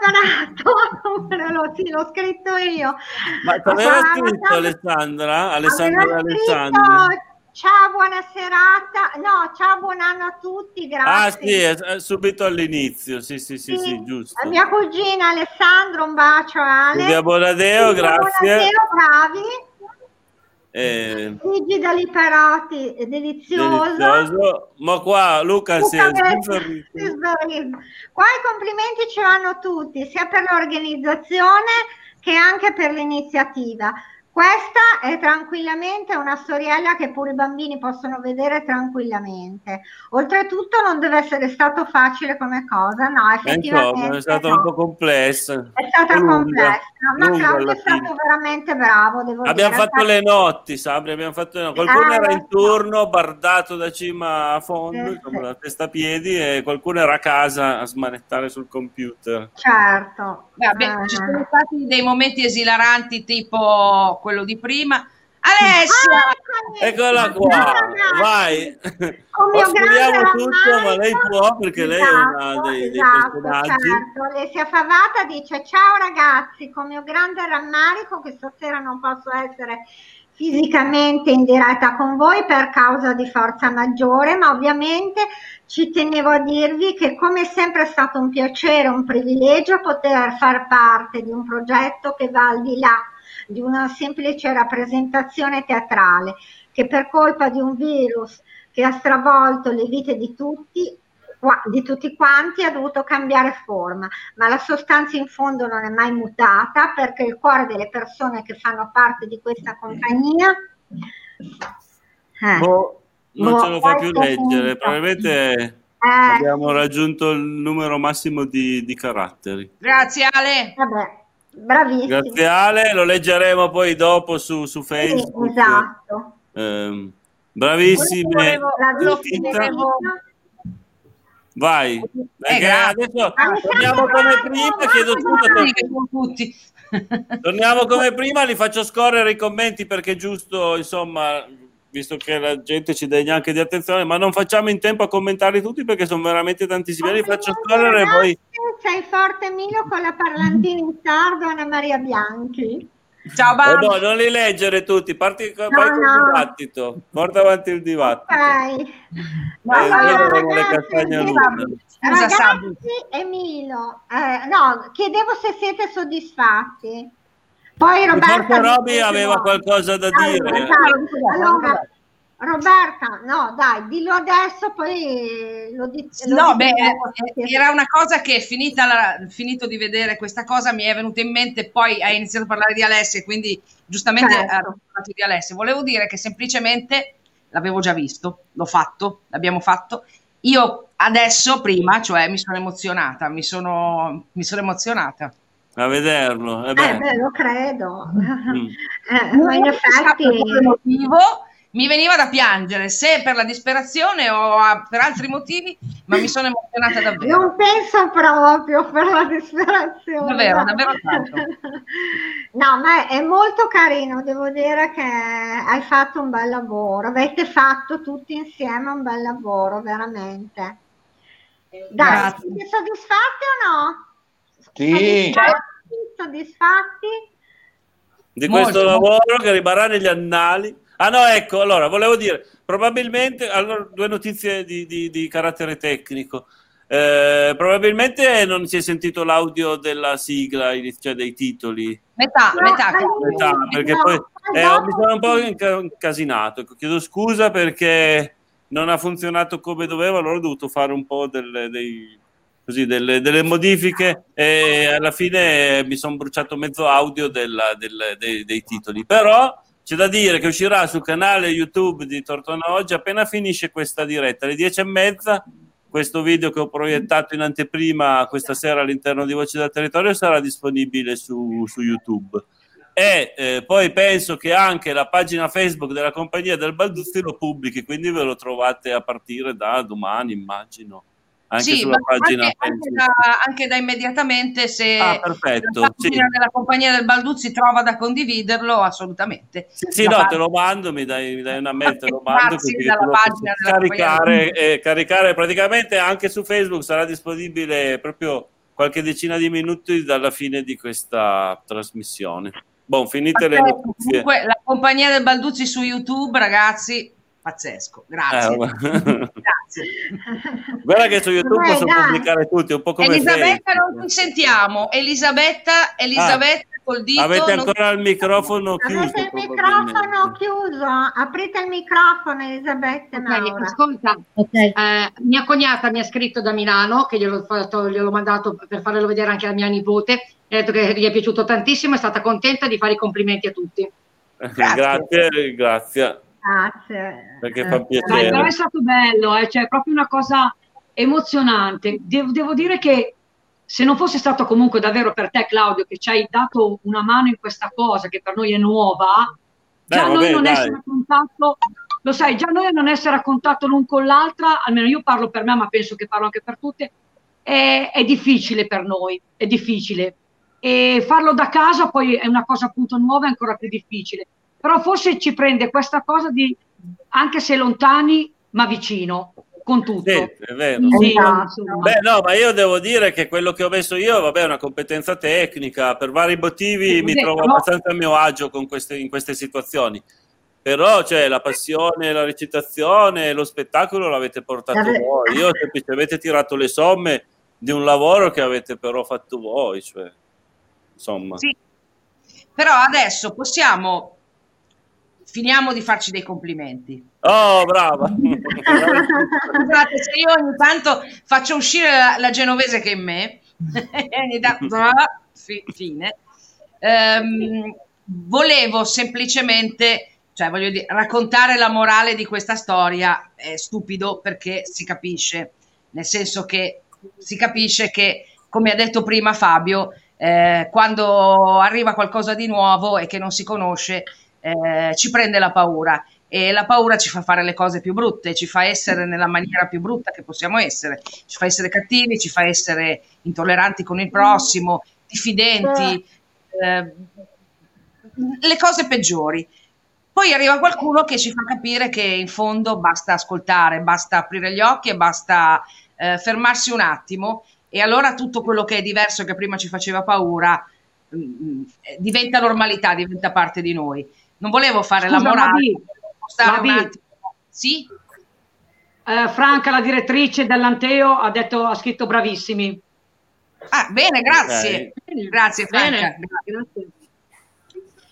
Farato, lo, sì, l'ho scritto io. Ma ti aveva scritto. Alessandra? Alessandra scritto, Ciao, buona serata. No, ciao, buon anno a tutti, Ah grazie. sì, è- è subito all'inizio, sì sì sì, sì, Sì. giusto. A mia cugina Alessandro, un bacio Ale. Silvia Bonadeo, Silvia grazie. Bonadeo, bravi. Eh, Rigida Liperati, è delizioso. delizioso. Ma qua Luca si è Luca si sbarizza. Qua i complimenti ce l'hanno tutti, sia per l'organizzazione che anche per l'iniziativa. Questa è tranquillamente una storiella che pure i bambini possono vedere tranquillamente. Oltretutto non deve essere stato facile come cosa, no, effettivamente. insomma, è stata no. un po' complessa. È stata lunga, complessa, ma Claudio è stato fine. veramente bravo, devo Abbiamo dire. fatto le notti, Sabri, abbiamo fatto le notti. Qualcuno Ah, era lo in so. turno, bardato da cima a fondo, Sì, insomma, sì. da testa a piedi, e qualcuno era a casa a smanettare sul computer. Certo. Vabbè, Eh. ci sono stati dei momenti esilaranti tipo quello di prima. Alessia! Ah, Eccola qua, vai. Mio Oscuriamo tutto, ma lei può perché lei è una dei, dei esatto, personaggi. certo. Alessia Favata dice ciao ragazzi, con mio grande rammarico che stasera non posso essere fisicamente in diretta con voi per causa di forza maggiore, ma ovviamente ci tenevo a dirvi che come è sempre stato un piacere, un privilegio poter far parte di un progetto che va al di là di una semplice rappresentazione teatrale che per colpa di un virus che ha stravolto le vite di tutti, di tutti quanti ha dovuto cambiare forma, ma la sostanza in fondo non è mai mutata perché il cuore delle persone che fanno parte di questa compagnia eh, Boh, non Boh, ce lo fa più leggere, punto. probabilmente eh, abbiamo raggiunto il numero massimo di, di caratteri. Grazie Ale. vabbè, bravissimi. Grazie Ale, lo leggeremo poi dopo su, su Sì, Facebook. esatto. Ehm, bravissime. Volevo- Vai, perché grazie. adesso Alessandro, torniamo come prima, chiedo scusa, Sì, torniamo come prima, li faccio scorrere i commenti perché è giusto, insomma, visto che la gente ci dà neanche di attenzione, ma non facciamo in tempo a commentarli tutti perché sono veramente tantissimi, li faccio scorrere e poi... Sei forte Milo con la parlantina in sardo Anna Maria Bianchi. Ciao Eh Babbo. no, non li leggere tutti, parti No, no. dibattito, porta avanti il dibattito. Ok. Eh, avremo le ragazzi. Ragazzi e Milo, eh, no, chiedevo se siete soddisfatti. Poi Roberta Roby aveva no. qualcosa da Dai, dire. allora, Roberta, no, dai, dillo adesso, poi lo dico. No, beh, eh, era una cosa che finita la- finito di vedere questa cosa mi è venuta in mente, poi hai iniziato a parlare di Alessia, quindi giustamente Certo. ha parlato di Alessia. Volevo dire che semplicemente l'avevo già visto, l'ho fatto, l'abbiamo fatto. Io adesso, prima, cioè mi sono emozionata, mi sono, mi sono emozionata. A vederlo. eh Eh, beh. beh, lo credo. Mm. Eh, ma in effetti... motivo mi veniva da piangere, se per la disperazione o a- per altri motivi, ma mi sono emozionata davvero. Non penso proprio per la disperazione. Davvero, no. davvero tanto. No, ma è molto carino, devo dire che hai fatto un bel lavoro, avete fatto tutti insieme un bel lavoro, veramente. Dai, Grazie. siete soddisfatti o no? Sì. Soddisfatti? Soddisfatti? di Molto, questo molto. lavoro che rimarrà negli annali. Ah no, ecco, allora, volevo dire, probabilmente, allora, due notizie di, di- di carattere tecnico. Eh, probabilmente non si è sentito l'audio della sigla, cioè dei titoli, Metà, No, metà. metà, perché No, poi eh, mi sono un po' inca- incasinato. Ecco, chiedo scusa perché non ha funzionato come doveva, allora ho dovuto fare un po' delle, dei- così, delle, delle modifiche e alla fine mi sono bruciato mezzo audio della- del- dei, dei titoli. Però c'è da dire che uscirà sul canale YouTube di Tortona Oggi appena finisce questa diretta, alle dieci e mezza. Questo video che ho proiettato in anteprima questa sera all'interno di Voci del Territorio sarà disponibile su, su YouTube. E eh, poi penso che anche la pagina Facebook della compagnia del Balduzzi lo pubblichi, quindi ve lo trovate a partire da domani, immagino. Anche Sì, sulla pagina anche, da, anche da immediatamente se Ah, perfetto, la pagina sì. della compagnia del Balduzzi trova da condividerlo, assolutamente. Sì, sì, no, te lo mando, mi dai, mi dai una mail, te lo mando così tu lo caricare, e caricare praticamente anche su Facebook sarà disponibile proprio qualche decina di minuti dalla fine di questa trasmissione. Boh, finite le notizie. Comunque, la compagnia del Balduzzi su YouTube, ragazzi, pazzesco. Grazie. Eh. Guarda che su YouTube Dai, possono dai. pubblicare tutti, un po' come Elisabetta Facebook. non ti sentiamo. Elisabetta, Elisabetta, col dito. Avete non- ancora il microfono chiuso. Avete il microfono chiuso, aprite il microfono Elisabetta Ok, Maura. ascolta, eh, mia cognata mi ha scritto da Milano, che gliel'ho, fatto- gliel'ho mandato per farlo vedere anche a mia nipote, ha detto che gli è piaciuto tantissimo, è stata contenta di fare i complimenti a tutti. Grazie, grazie, Grazie. Perché fa Dai, però piacere. è stato bello, eh, cioè è proprio una cosa emozionante. Devo, devo dire che se non fosse stato comunque davvero per te, Claudio, che ci hai dato una mano in questa cosa che per noi è nuova, Beh, già noi vabbè, non dai. essere a contatto, lo sai, già noi non essere a contatto l'un con l'altra, almeno io parlo per me, ma penso che parlo anche per tutte, è, è difficile per noi, è difficile. E farlo da casa poi è una cosa appunto nuova, è ancora più difficile. Però forse ci prende questa cosa di, anche se lontani, ma vicino, con tutto. Sì, è vero. Quindi, Esatto. Beh, no, ma io devo dire che quello che ho messo io, vabbè, è una competenza tecnica, per vari motivi Sì, mi sì, trovo però- abbastanza a mio agio con queste- in queste situazioni. Però, cioè, la passione, la recitazione, lo spettacolo l'avete portato Vabbè. voi. Io ho semplicemente tirato le somme di un lavoro che avete però fatto voi, cioè, insomma. Sì. Però adesso possiamo finiamo di farci dei complimenti. Oh, brava! Scusate se io ogni tanto faccio uscire la, la genovese che è in me, e ogni tanto ah, fi- fine. Ehm, volevo semplicemente, cioè voglio dire, raccontare la morale di questa storia è stupido perché si capisce, nel senso che si capisce che, come ha detto prima Fabio, eh, quando arriva qualcosa di nuovo e che non si conosce, eh, ci prende la paura e la paura ci fa fare le cose più brutte, ci fa essere nella maniera più brutta che possiamo essere, ci fa essere cattivi, ci fa essere intolleranti con il prossimo, diffidenti, eh, le cose peggiori. Poi arriva qualcuno che ci fa capire che in fondo basta ascoltare, basta aprire gli occhi e basta eh, fermarsi un attimo e allora tutto quello che è diverso che prima ci faceva paura mm, eh, diventa normalità, diventa parte di noi. Non volevo fare la Scusa, morale, stare un Mabi. attimo. Sì? eh, Franca, la direttrice dell'Anteo, ha, detto, ha scritto bravissimi. Ah, bene, grazie. Grazie Franca.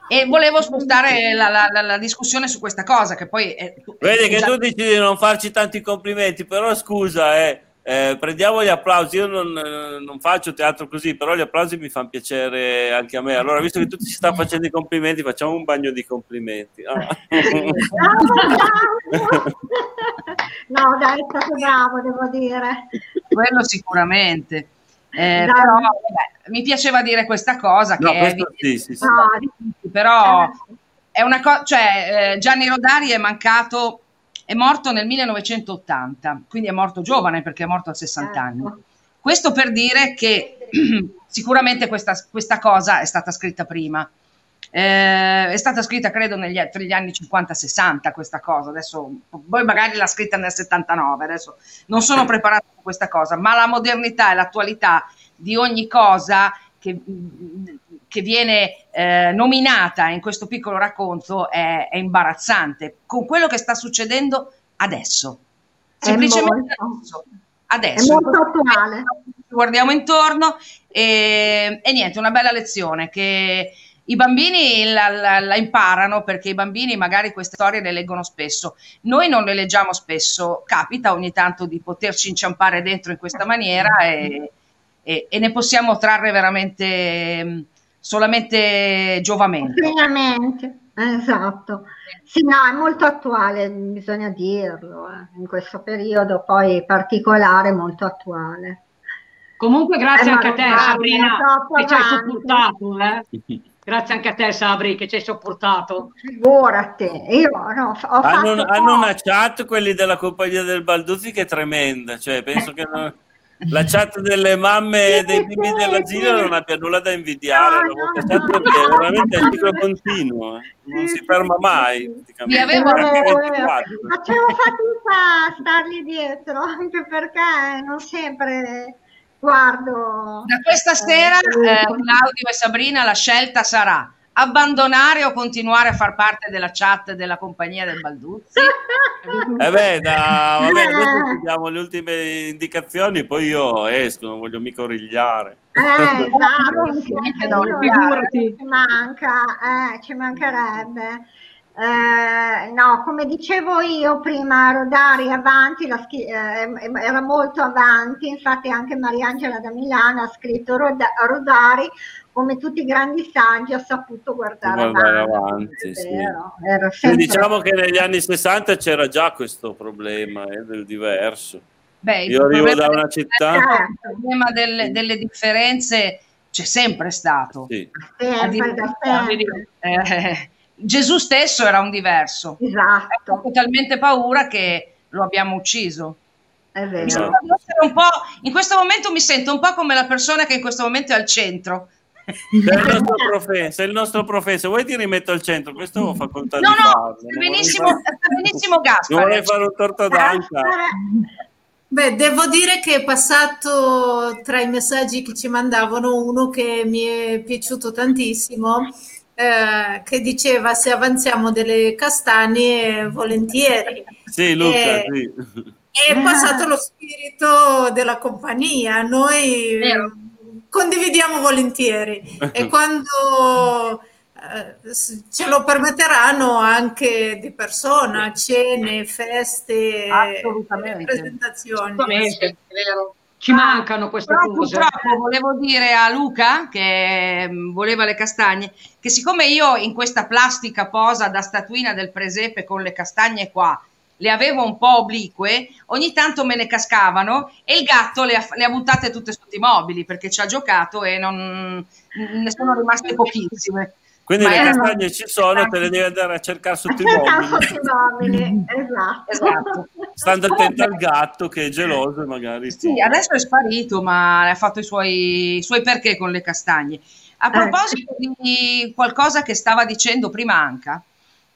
E volevo spostare la, la- la- la discussione su questa cosa, che poi è, Vedi che tu dici di non farci tanti complimenti, però scusa, eh, eh, prendiamo gli applausi. Io non, eh, non faccio teatro così, però gli applausi mi fanno piacere anche a me. Allora, visto che tutti ci stanno facendo i complimenti, facciamo un bagno di complimenti. Ah. No, dai, è stato bravo, devo dire. quello sicuramente. Eh, però vabbè, mi piaceva dire questa cosa No, che è sì, sì, sì. No, però è una cosa, cioè eh, Gianni Rodari è mancato, è morto nel 1980, quindi è morto giovane perché è morto a 60 anni. Questo per dire che sicuramente questa, questa cosa è stata scritta prima. Eh, è stata scritta credo negli, tra gli anni 50-60 questa cosa, adesso poi magari l'ha scritta nel 79, adesso non sono preparato su questa cosa, ma la modernità e l'attualità di ogni cosa che, che viene eh, nominata in questo piccolo racconto è, è imbarazzante con quello che sta succedendo adesso. Semplicemente molto. adesso. È adesso. molto attuale. Guardiamo intorno e, e niente, una bella lezione che i bambini la, la- la imparano perché i bambini magari queste storie le leggono spesso. Noi non le leggiamo spesso, capita ogni tanto di poterci inciampare dentro in questa maniera e, e- e ne possiamo trarre veramente solamente giovamento. Insegnamenti, esatto. Sì, no, è molto attuale, bisogna dirlo, eh, in questo periodo poi particolare, molto attuale. Comunque grazie Eh, anche a te parli, Sabrina che ci hai avanti. sopportato. Eh? Grazie anche a te Sabri che ci hai sopportato. Figurati, io no, ho fatto Hanno, hanno una chat quelli della compagnia del Balduzzi che è tremenda, cioè penso che non- la chat delle mamme e dei bimbi dell'asilo non abbia nulla da invidiare, la vostra chat è veramente a ciclo continuo, eh. non si ferma mai. Vi avevo Eh, raccontato- 24. Facevo fatica a stargli dietro, anche perché non sempre guardo. Da questa sera, eh, Claudio e Sabrina, la scelta sarà abbandonare o continuare a far parte della chat della compagnia del Balduzzi? Eh beh, da, vabbè, adesso ci diamo le ultime indicazioni, poi io esco, non voglio mica origliare. Eh, esatto, No, figurati. ci manca, eh, ci mancherebbe. Eh, no, come dicevo io prima, Rodari avanti, la schi- eh, era molto avanti, infatti anche Mariangela da Milano ha scritto Roda- Rodari, come tutti i grandi saggi, ha saputo guardare, Guardare avanti. avanti, vero, era Sì, sempre- diciamo che negli anni 60 c'era già questo problema eh, del diverso. Beh, Io arrivo da una città... il problema delle, delle differenze c'è sempre stato. Sì. Sempre, da sempre. Eh, Gesù stesso era un diverso. Esatto. Ho talmente paura che lo abbiamo ucciso. È un po', in questo momento mi sento un po' come la persona che in questo momento è al centro. Sei il nostro professore, il nostro professore, vuoi ti rimetto al centro? Questo ho facoltà No, no, farlo. sta benissimo, fare- sta benissimo Gaspare. vorrei fare un torto d'anca. Beh, devo dire che è passato tra i messaggi che ci mandavano uno che mi è piaciuto tantissimo, eh, che diceva se avanziamo delle castagne volentieri. Sì, Luca, Eh, sì. È passato lo spirito della compagnia, noi Vero. Condividiamo volentieri e quando eh, ce lo permetteranno anche di persona, cene, feste, Assolutamente. presentazioni. Assolutamente, è vero. Ci mancano queste Però cose. purtroppo volevo dire a Luca, che mm, voleva le castagne, che siccome io in questa plastica posa da statuina del presepe con le castagne qua, le avevo un po' oblique, ogni tanto me ne cascavano e il gatto le ha, le ha buttate tutte sotto i mobili perché ci ha giocato e non, ne sono rimaste pochissime. Quindi Ma le castagne ci sono, te le devi andare a cercare sotto i Cercare mobili. sotto i mobili, esatto. Esatto. Stando attento al gatto che è geloso e magari Sì, adesso è sparito, ma ha fatto i suoi, i suoi perché con le castagne. A proposito di qualcosa che stava dicendo prima Anca,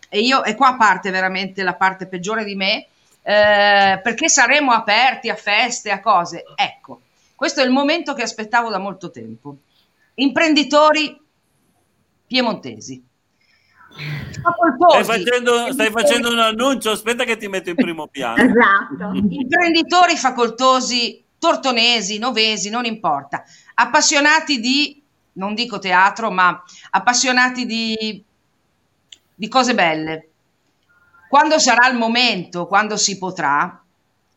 e io, e qua parte veramente la parte peggiore di me, eh, perché saremo aperti a feste, a cose. Ecco, questo è il momento che aspettavo da molto tempo. Imprenditori piemontesi. Stai facendo, stai facendo un annuncio, aspetta che ti metto in primo piano. Esatto. imprenditori facoltosi, tortonesi, novesi, non importa, appassionati di, non dico teatro, ma appassionati di, di cose belle. Quando sarà il momento, quando si potrà,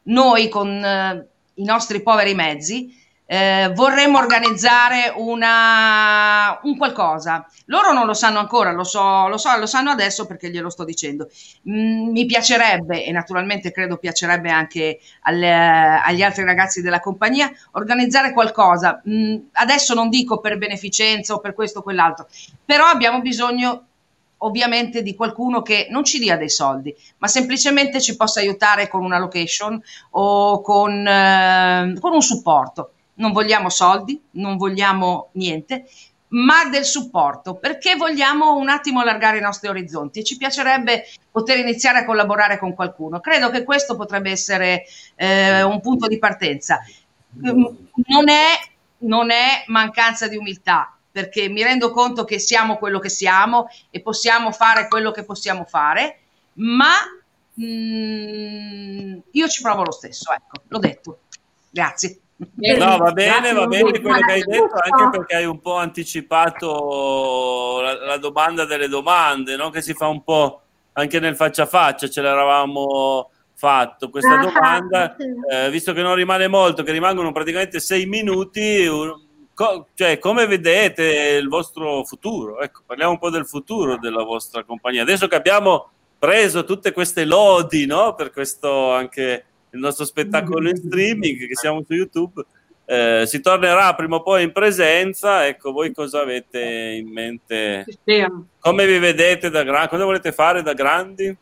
noi con eh, i nostri poveri mezzi eh, vorremmo organizzare una, un qualcosa. Loro non lo sanno ancora, lo so, lo so, lo sanno adesso perché glielo sto dicendo. Mm, mi piacerebbe, e naturalmente credo piacerebbe anche alle- agli altri ragazzi della compagnia, organizzare qualcosa. Mm, adesso non dico per beneficenza o per questo o quell'altro, però abbiamo bisogno ovviamente di qualcuno che non ci dia dei soldi, ma semplicemente ci possa aiutare con una location o con, eh, con un supporto. Non vogliamo soldi, non vogliamo niente, ma del supporto, perché vogliamo un attimo allargare i nostri orizzonti e ci piacerebbe poter iniziare a collaborare con qualcuno. Credo che questo potrebbe essere eh, un punto di partenza. Mm, Non è, non è mancanza di umiltà, perché mi rendo conto che siamo quello che siamo e possiamo fare quello che possiamo fare, ma mm, io ci provo lo stesso, ecco, l'ho detto. Grazie. No, va bene, va bene quello che hai detto, anche perché hai un po' anticipato la, la domanda delle domande, no? che si fa un po' anche nel faccia a faccia, ce l'eravamo fatto questa Ah, domanda, eh, visto che non rimane molto, che rimangono praticamente sei minuti, un- co- cioè, come vedete il vostro futuro? Ecco, parliamo un po' del futuro della vostra compagnia. Adesso che abbiamo preso tutte queste lodi no? per questo anche il nostro spettacolo in streaming, che siamo su YouTube, eh, si tornerà prima o poi in presenza. Ecco, voi cosa avete in mente? Come vi vedete da grandi? Cosa volete fare da grandi?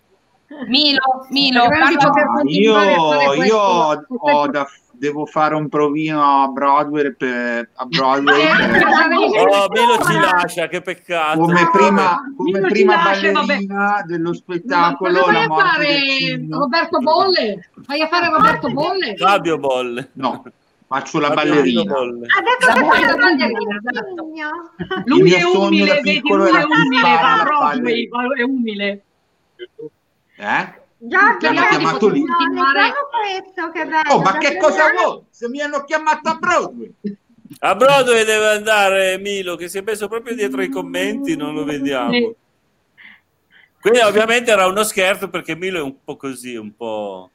Milo, Milo, parla- io io ho- ho da- devo fare un provino a Broadway per, a Broadway per- Oh, Milo ci lascia, che peccato. come prima, come Milo prima lascia, vabbè. ballerina dello Ma spettacolo vai La a morte fare. Roberto Bolle? Vai a fare Roberto Bolle? Fabio Bolle. No, Faccio la Ma ballerina. Adesso che fai la ballerina, ballerina. Lui è umile, vedi, lui è umile, va a Broadway, è umile. Eh? Giorgio, Ti hanno chiamato lì? questo, che bello. Oh, ma che cosa vuoi? Se mi hanno chiamato a Broadway. A Broadway deve andare Milo, che si è messo proprio dietro i commenti, non lo vediamo. Quindi ovviamente era uno scherzo perché Milo è un po' così, un po'...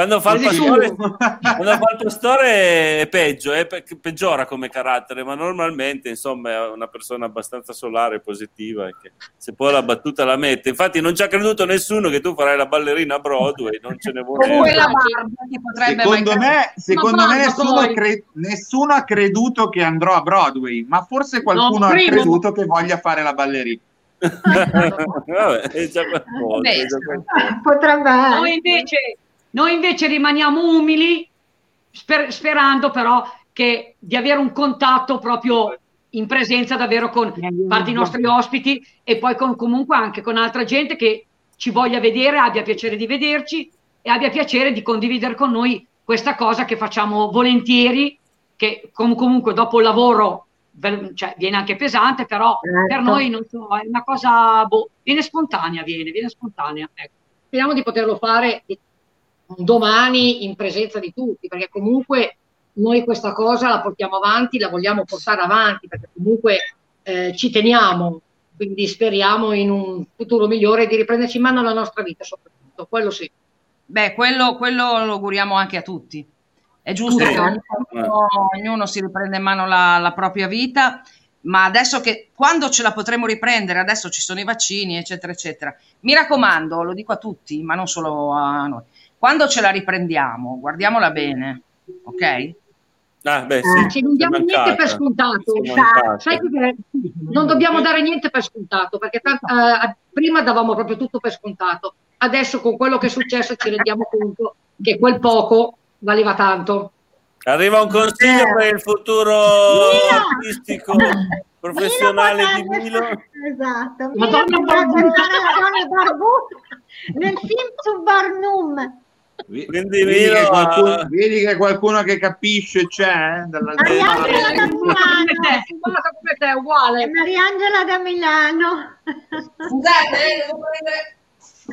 Quando fa pastore, quando fa il pastore è peggio, è pe- peggiora come carattere, ma normalmente insomma è una persona abbastanza solare e positiva che se poi la battuta la mette. Infatti non ci ha creduto nessuno che tu farai la ballerina a Broadway, non ce ne potrebbe Secondo me, secondo me nessuno, cre- nessuno ha creduto che andrò a Broadway, ma forse qualcuno No, ha creduto che voglia fare la ballerina. Vabbè, è già qualcosa, è già qualcosa. Potrebbe Noi essere. invece, noi invece rimaniamo umili, sper- sperando però che, di avere un contatto proprio in presenza davvero con parte i nostri ospiti e poi con, comunque anche con altra gente che ci voglia vedere, abbia piacere di vederci e abbia piacere di condividere con noi questa cosa che facciamo volentieri, che com- comunque dopo il lavoro cioè, viene anche pesante, però per Certo. noi non so, è una cosa, boh, viene spontanea, viene, viene spontanea. Ecco. Speriamo di poterlo fare domani in presenza di tutti, perché comunque noi questa cosa la portiamo avanti, la vogliamo portare avanti, perché comunque eh, ci teniamo, quindi speriamo in un futuro migliore di riprenderci in mano la nostra vita, soprattutto, quello sì. Beh, quello, quello lo auguriamo anche a tutti. È giusto Sì. che ognuno, ognuno si riprenda in mano la, la propria vita, ma adesso che quando ce la potremo riprendere, adesso ci sono i vaccini, eccetera, eccetera. Mi raccomando, lo dico a tutti, ma non solo a noi. Quando ce la riprendiamo, guardiamola bene, ok? Ah, beh, sì, Ci non diamo è niente mancata. per scontato, mancata. sai che non dobbiamo dare niente per scontato, perché tant- eh, prima davamo proprio tutto per scontato, adesso con quello che è successo ci rendiamo conto che quel poco valeva tanto. Arriva un consiglio Eh. per il futuro Milo! artistico professionale di potrebbe- Milo. Esatto. Madonna Milo potrebbe Barbuta. fare la donna barbuta nel film su Barnum. Quindi Vedi che, qualcuno, vedi che qualcuno che capisce c'è? eh, Dalla Mariangela da Milano. Come te, uguale. Mariangela da Milano. Scusate, eh, devo prendere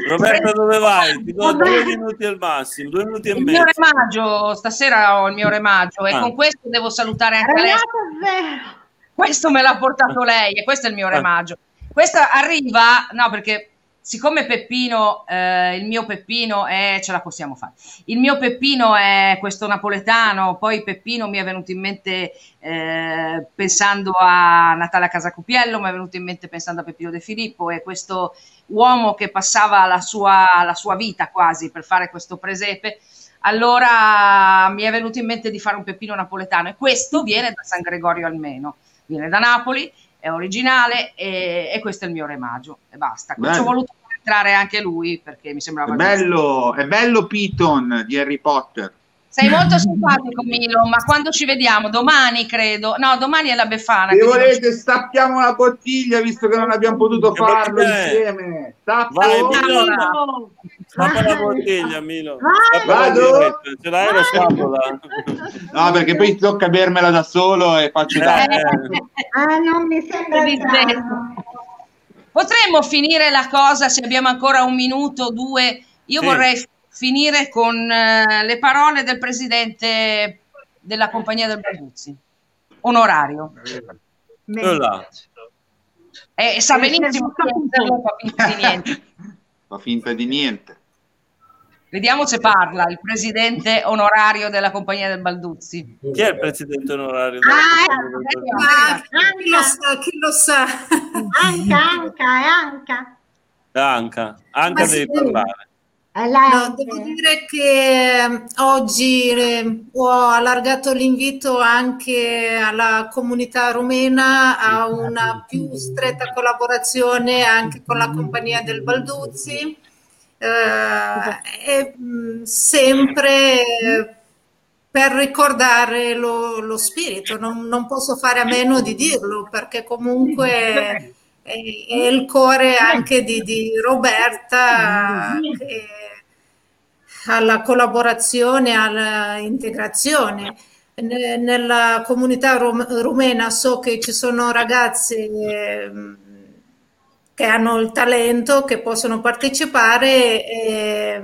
Roberto dove vai? Ti do Vabbè. due minuti al massimo, due minuti e il mio mezzo. remaggio. Stasera ho il mio remaggio e Ah. con questo devo salutare anche lei. Questo me l'ha portato lei e questo è il mio remaggio. Questa arriva, no, perché siccome Peppino, eh, il mio Peppino è, ce la possiamo fare. Il mio Peppino è questo napoletano, poi Peppino mi è venuto in mente eh, pensando a Natale Casacupiello, mi è venuto in mente pensando a Peppino De Filippo e questo uomo che passava la sua, la sua vita quasi per fare questo presepe. Allora mi è venuto in mente di fare un Peppino napoletano e questo viene da San Gregorio almeno viene da Napoli, è originale e, e questo è il mio remaggio e basta. Ci Bello. ho voluto entrare anche lui perché mi sembrava È bello, è bello Piton di Harry Potter. Sei molto simpatico Milo, ma quando ci vediamo? Domani credo. No, domani è la Befana. Se volete stappiamo la bottiglia visto che non abbiamo potuto Che farlo insieme. Stappo. Vai, Milo. Stappa la bottiglia, Milo. Vado. birretta. Ce l'hai la sciabola? No, perché poi tocca bermela da solo e faccio. Eh, Ah, non mi sembra Di. Potremmo finire la cosa se abbiamo ancora un minuto o due. Io Sì. vorrei finire con eh, le parole del presidente della compagnia del Balduzzi, onorario. quello là. E sa benissimo che non fa finta di niente. Fa finta di niente. Vediamo se parla il presidente onorario della compagnia del Balduzzi. Chi è il presidente onorario? Ah, Ma chi lo sa, chi lo sa. Anca, Anca, è Anca. Anca, Anca Ma devi sì. parlare. No, devo dire che eh, oggi eh, ho allargato l'invito anche alla comunità rumena a una più stretta collaborazione anche con la compagnia del Balduzzi. Eh, e mh, sempre eh, per ricordare lo, lo spirito, non, non posso fare a meno di dirlo perché comunque è, è il cuore anche di, di Roberta alla collaborazione, alla integrazione. ne- nella comunità rum- rumena so che ci sono ragazzi ehm, che hanno il talento, che possono partecipare e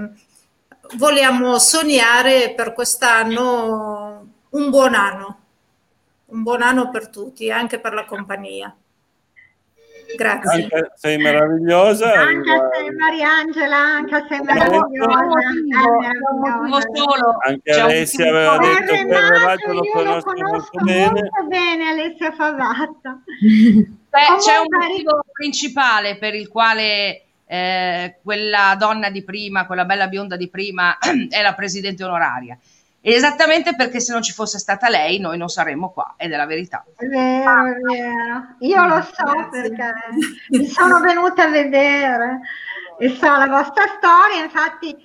vogliamo sognare per quest'anno un buon anno, un buon anno per tutti, anche per la compagnia. Grazie. Anche sei meravigliosa. Anche a te Mariangela, anche a te meravigliosa. Anche Alessia aveva detto che lo io lo conosco molto bene. molto bene Alessia Favatta. Beh, c'è un motivo principale per il quale eh, quella donna di prima, quella bella bionda di prima, è la presidente onoraria. Esattamente perché se non ci fosse stata lei, noi non saremmo qua, ed è la verità. È vero, è vero. Io lo so perché mi sono venuta a vedere e so la vostra storia, infatti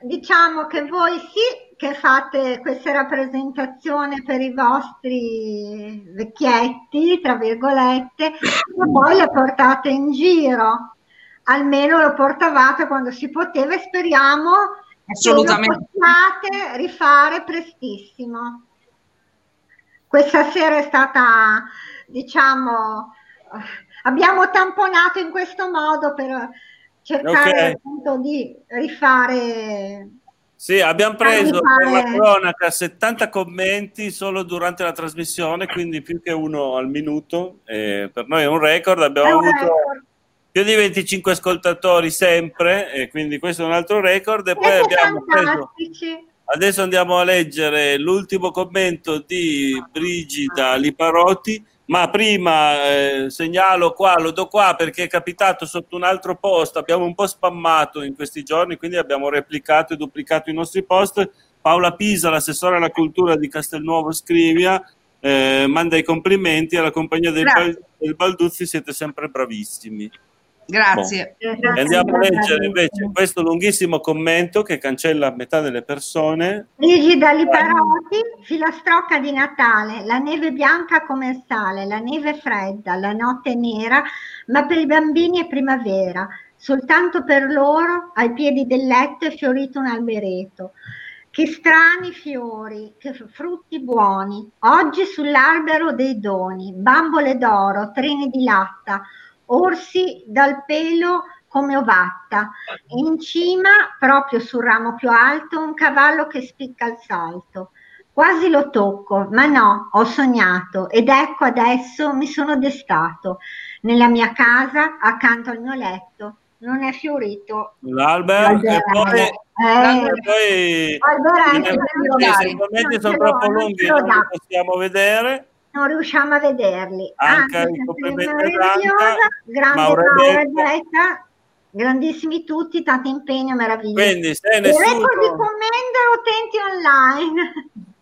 diciamo che voi sì che fate queste rappresentazioni per i vostri vecchietti, tra virgolette, e poi le portate in giro. Almeno lo portavate quando si poteva e speriamo Assolutamente. che lo possiate rifare prestissimo. Questa sera è stata, diciamo, abbiamo tamponato in questo modo per cercare Ok. appunto di rifare Sì, abbiamo preso per la cronaca 70 commenti solo durante la trasmissione, quindi più che uno al minuto. Eh, per noi è un record. Abbiamo un avuto record. più di 25 ascoltatori sempre, e quindi questo è un altro record. E poi Siete abbiamo preso. Adesso andiamo a leggere l'ultimo commento di Brigida Liparotti, ma prima eh, segnalo qua, lo do qua perché è capitato sotto un altro post, abbiamo un po' spammato in questi giorni, quindi abbiamo replicato e duplicato i nostri post. Paola Pisa, l'assessore alla cultura di Castelnuovo Scrivia, eh, manda i complimenti alla compagnia del. Bal- del Balduzzi, siete sempre bravissimi. Grazie. E andiamo a leggere invece questo lunghissimo commento che cancella metà delle persone. Brigida Liparotti, filastrocca di Natale, la neve bianca come il sale, la neve fredda, la notte nera, ma per i bambini è primavera. Soltanto per loro, ai piedi del letto, è fiorito un albereto. Che strani fiori, che frutti buoni. Oggi sull'albero dei doni, bambole d'oro, treni di latta, orsi dal pelo come ovatta e in cima, proprio sul ramo più alto, un cavallo che spicca il salto. Quasi lo tocco, ma no, ho sognato ed ecco adesso mi sono destato. Nella mia casa, accanto al mio letto, non è fiorito L'albero e poi, Eh, poi Alberello, i commenti sono troppo lunghi, non li possiamo vedere. Non riusciamo a vederli. Anche Anche i meravigliosa, grande. Becca, grandissimi tutti, tanto impegno, meraviglia. Quindi se Il nessuno- record di commento utenti online.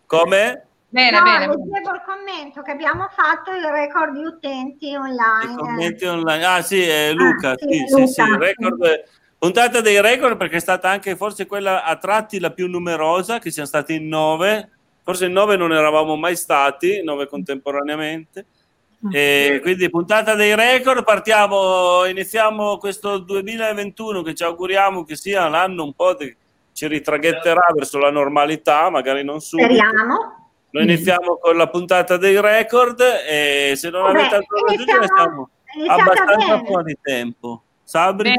Come? Bene, no, bene. leggevo il commento che abbiamo fatto il record di utenti I online. commenti online. Ah sì, è Luca, Ah, sì, sì, sì, sì, Luca. il record, puntata dei record perché è stata anche forse quella a tratti la più numerosa, che siamo stati in nove, forse in nove non eravamo mai stati, nove contemporaneamente. E quindi puntata dei record, partiamo, iniziamo questo 2021 che ci auguriamo che sia l'anno un po' che ci ritraghetterà verso la normalità, magari non subito. Speriamo. Noi iniziamo con la puntata dei record e se non Vabbè, avete altro da aggiungere siamo abbastanza bene. fuori tempo. Sabri?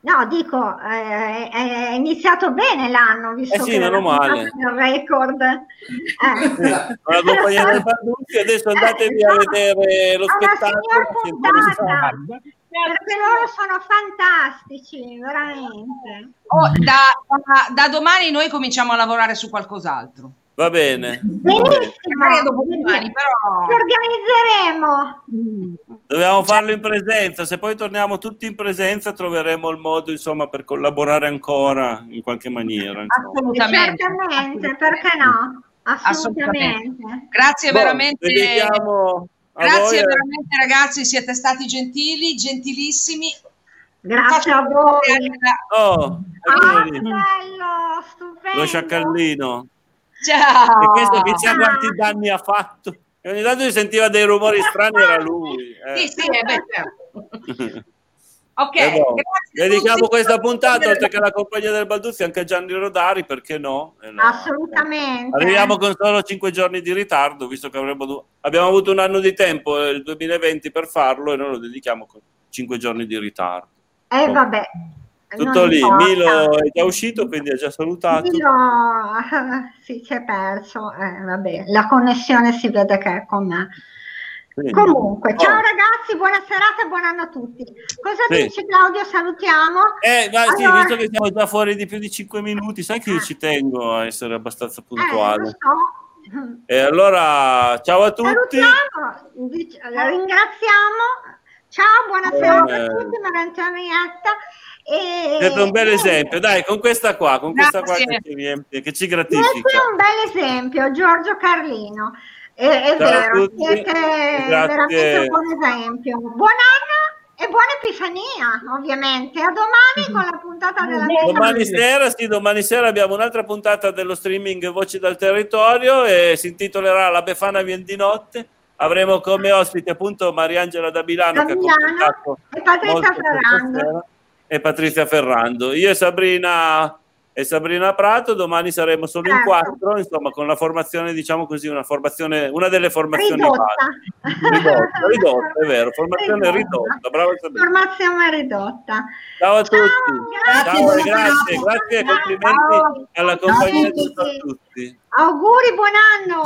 No, dico, eh, è iniziato bene l'anno, visto Eh sì, che meno male. del record. Eh. La compagnia del Balduzzi, adesso andatevi a vedere lo spettacolo. perché loro sono fantastici, veramente. Oh, da, da- da domani noi cominciamo a lavorare su qualcos'altro. Va bene. Benissimo, però- ci organizzeremo. Dobbiamo farlo in presenza, se poi torniamo tutti in presenza troveremo il modo insomma per collaborare ancora in qualche maniera. Assolutamente. Certamente, perché no? Assolutamente. Assolutamente. Grazie Boh, veramente. Grazie voi, veramente ragazzi, siete stati gentili, gentilissimi. Grazie a voi. Oh, Ah, bello, stupendo. lo sciacallino. Ciao. E questo chissà quanti danni ha fatto. E ogni tanto si sentiva dei rumori strani, era lui. eh. Sì, sì, beh, certo. Ok, Eh, boh. Dedichiamo questa puntata, oltre che alla compagnia del Balduzzi, anche a Gianni Rodari, perché no? Eh no. Assolutamente. Arriviamo con solo 5 giorni di ritardo, visto che avremmo abbiamo avuto un anno di tempo, eh, il 2020, per farlo e noi lo dedichiamo con 5 giorni di ritardo. Eh vabbè. Tutto non lì, importa. Milo è già uscito, quindi ha già salutato. Milo sì, si è perso. Eh, vabbè, la connessione si vede che è con me. Quindi- Comunque, ciao Oh. ragazzi, buona serata e buon anno a tutti. Cosa Sì. dici Claudio? Salutiamo. Eh, sì, Allora- visto che siamo già fuori di più di 5 minuti, sai che io ci tengo a essere abbastanza Eh, puntuale. so. E allora, ciao a tutti. Salutiamo, dic- ringraziamo. Ciao, buona serata Eh. a tutti, Maria Antonietta. E... Siete un bel esempio, dai, con questa qua, con questa qua che ci, riempie, che ci Questo gratifica. è un bel esempio, Giorgio Carlino. È, è vero, siete grazie. veramente un buon esempio. Buon anno e buona Epifania, ovviamente. A domani con la puntata della Domani sera, sì, domani sera abbiamo un'altra puntata dello streaming Voci dal Territorio e si intitolerà La Befana Vien di Notte. Avremo come ospite appunto Mariangela da Milano, Da che ha Milano commentato e Patrizia Ferrando. E Patrizia Ferrando. Io e Sabrina e Sabrina Prato, domani saremo solo in Certo. quattro, insomma, con la formazione, diciamo così, una formazione, una delle formazioni Ridotta. base. Ridotta, ridotta, è vero, formazione Ridotta. ridotta. Bravo Sabrina. Formazione ridotta. Ciao a tutti. grazie, Ciao, grazie, grazie e Ciao. complimenti alla Ciao a compagnia di tutti. Auguri, buon anno.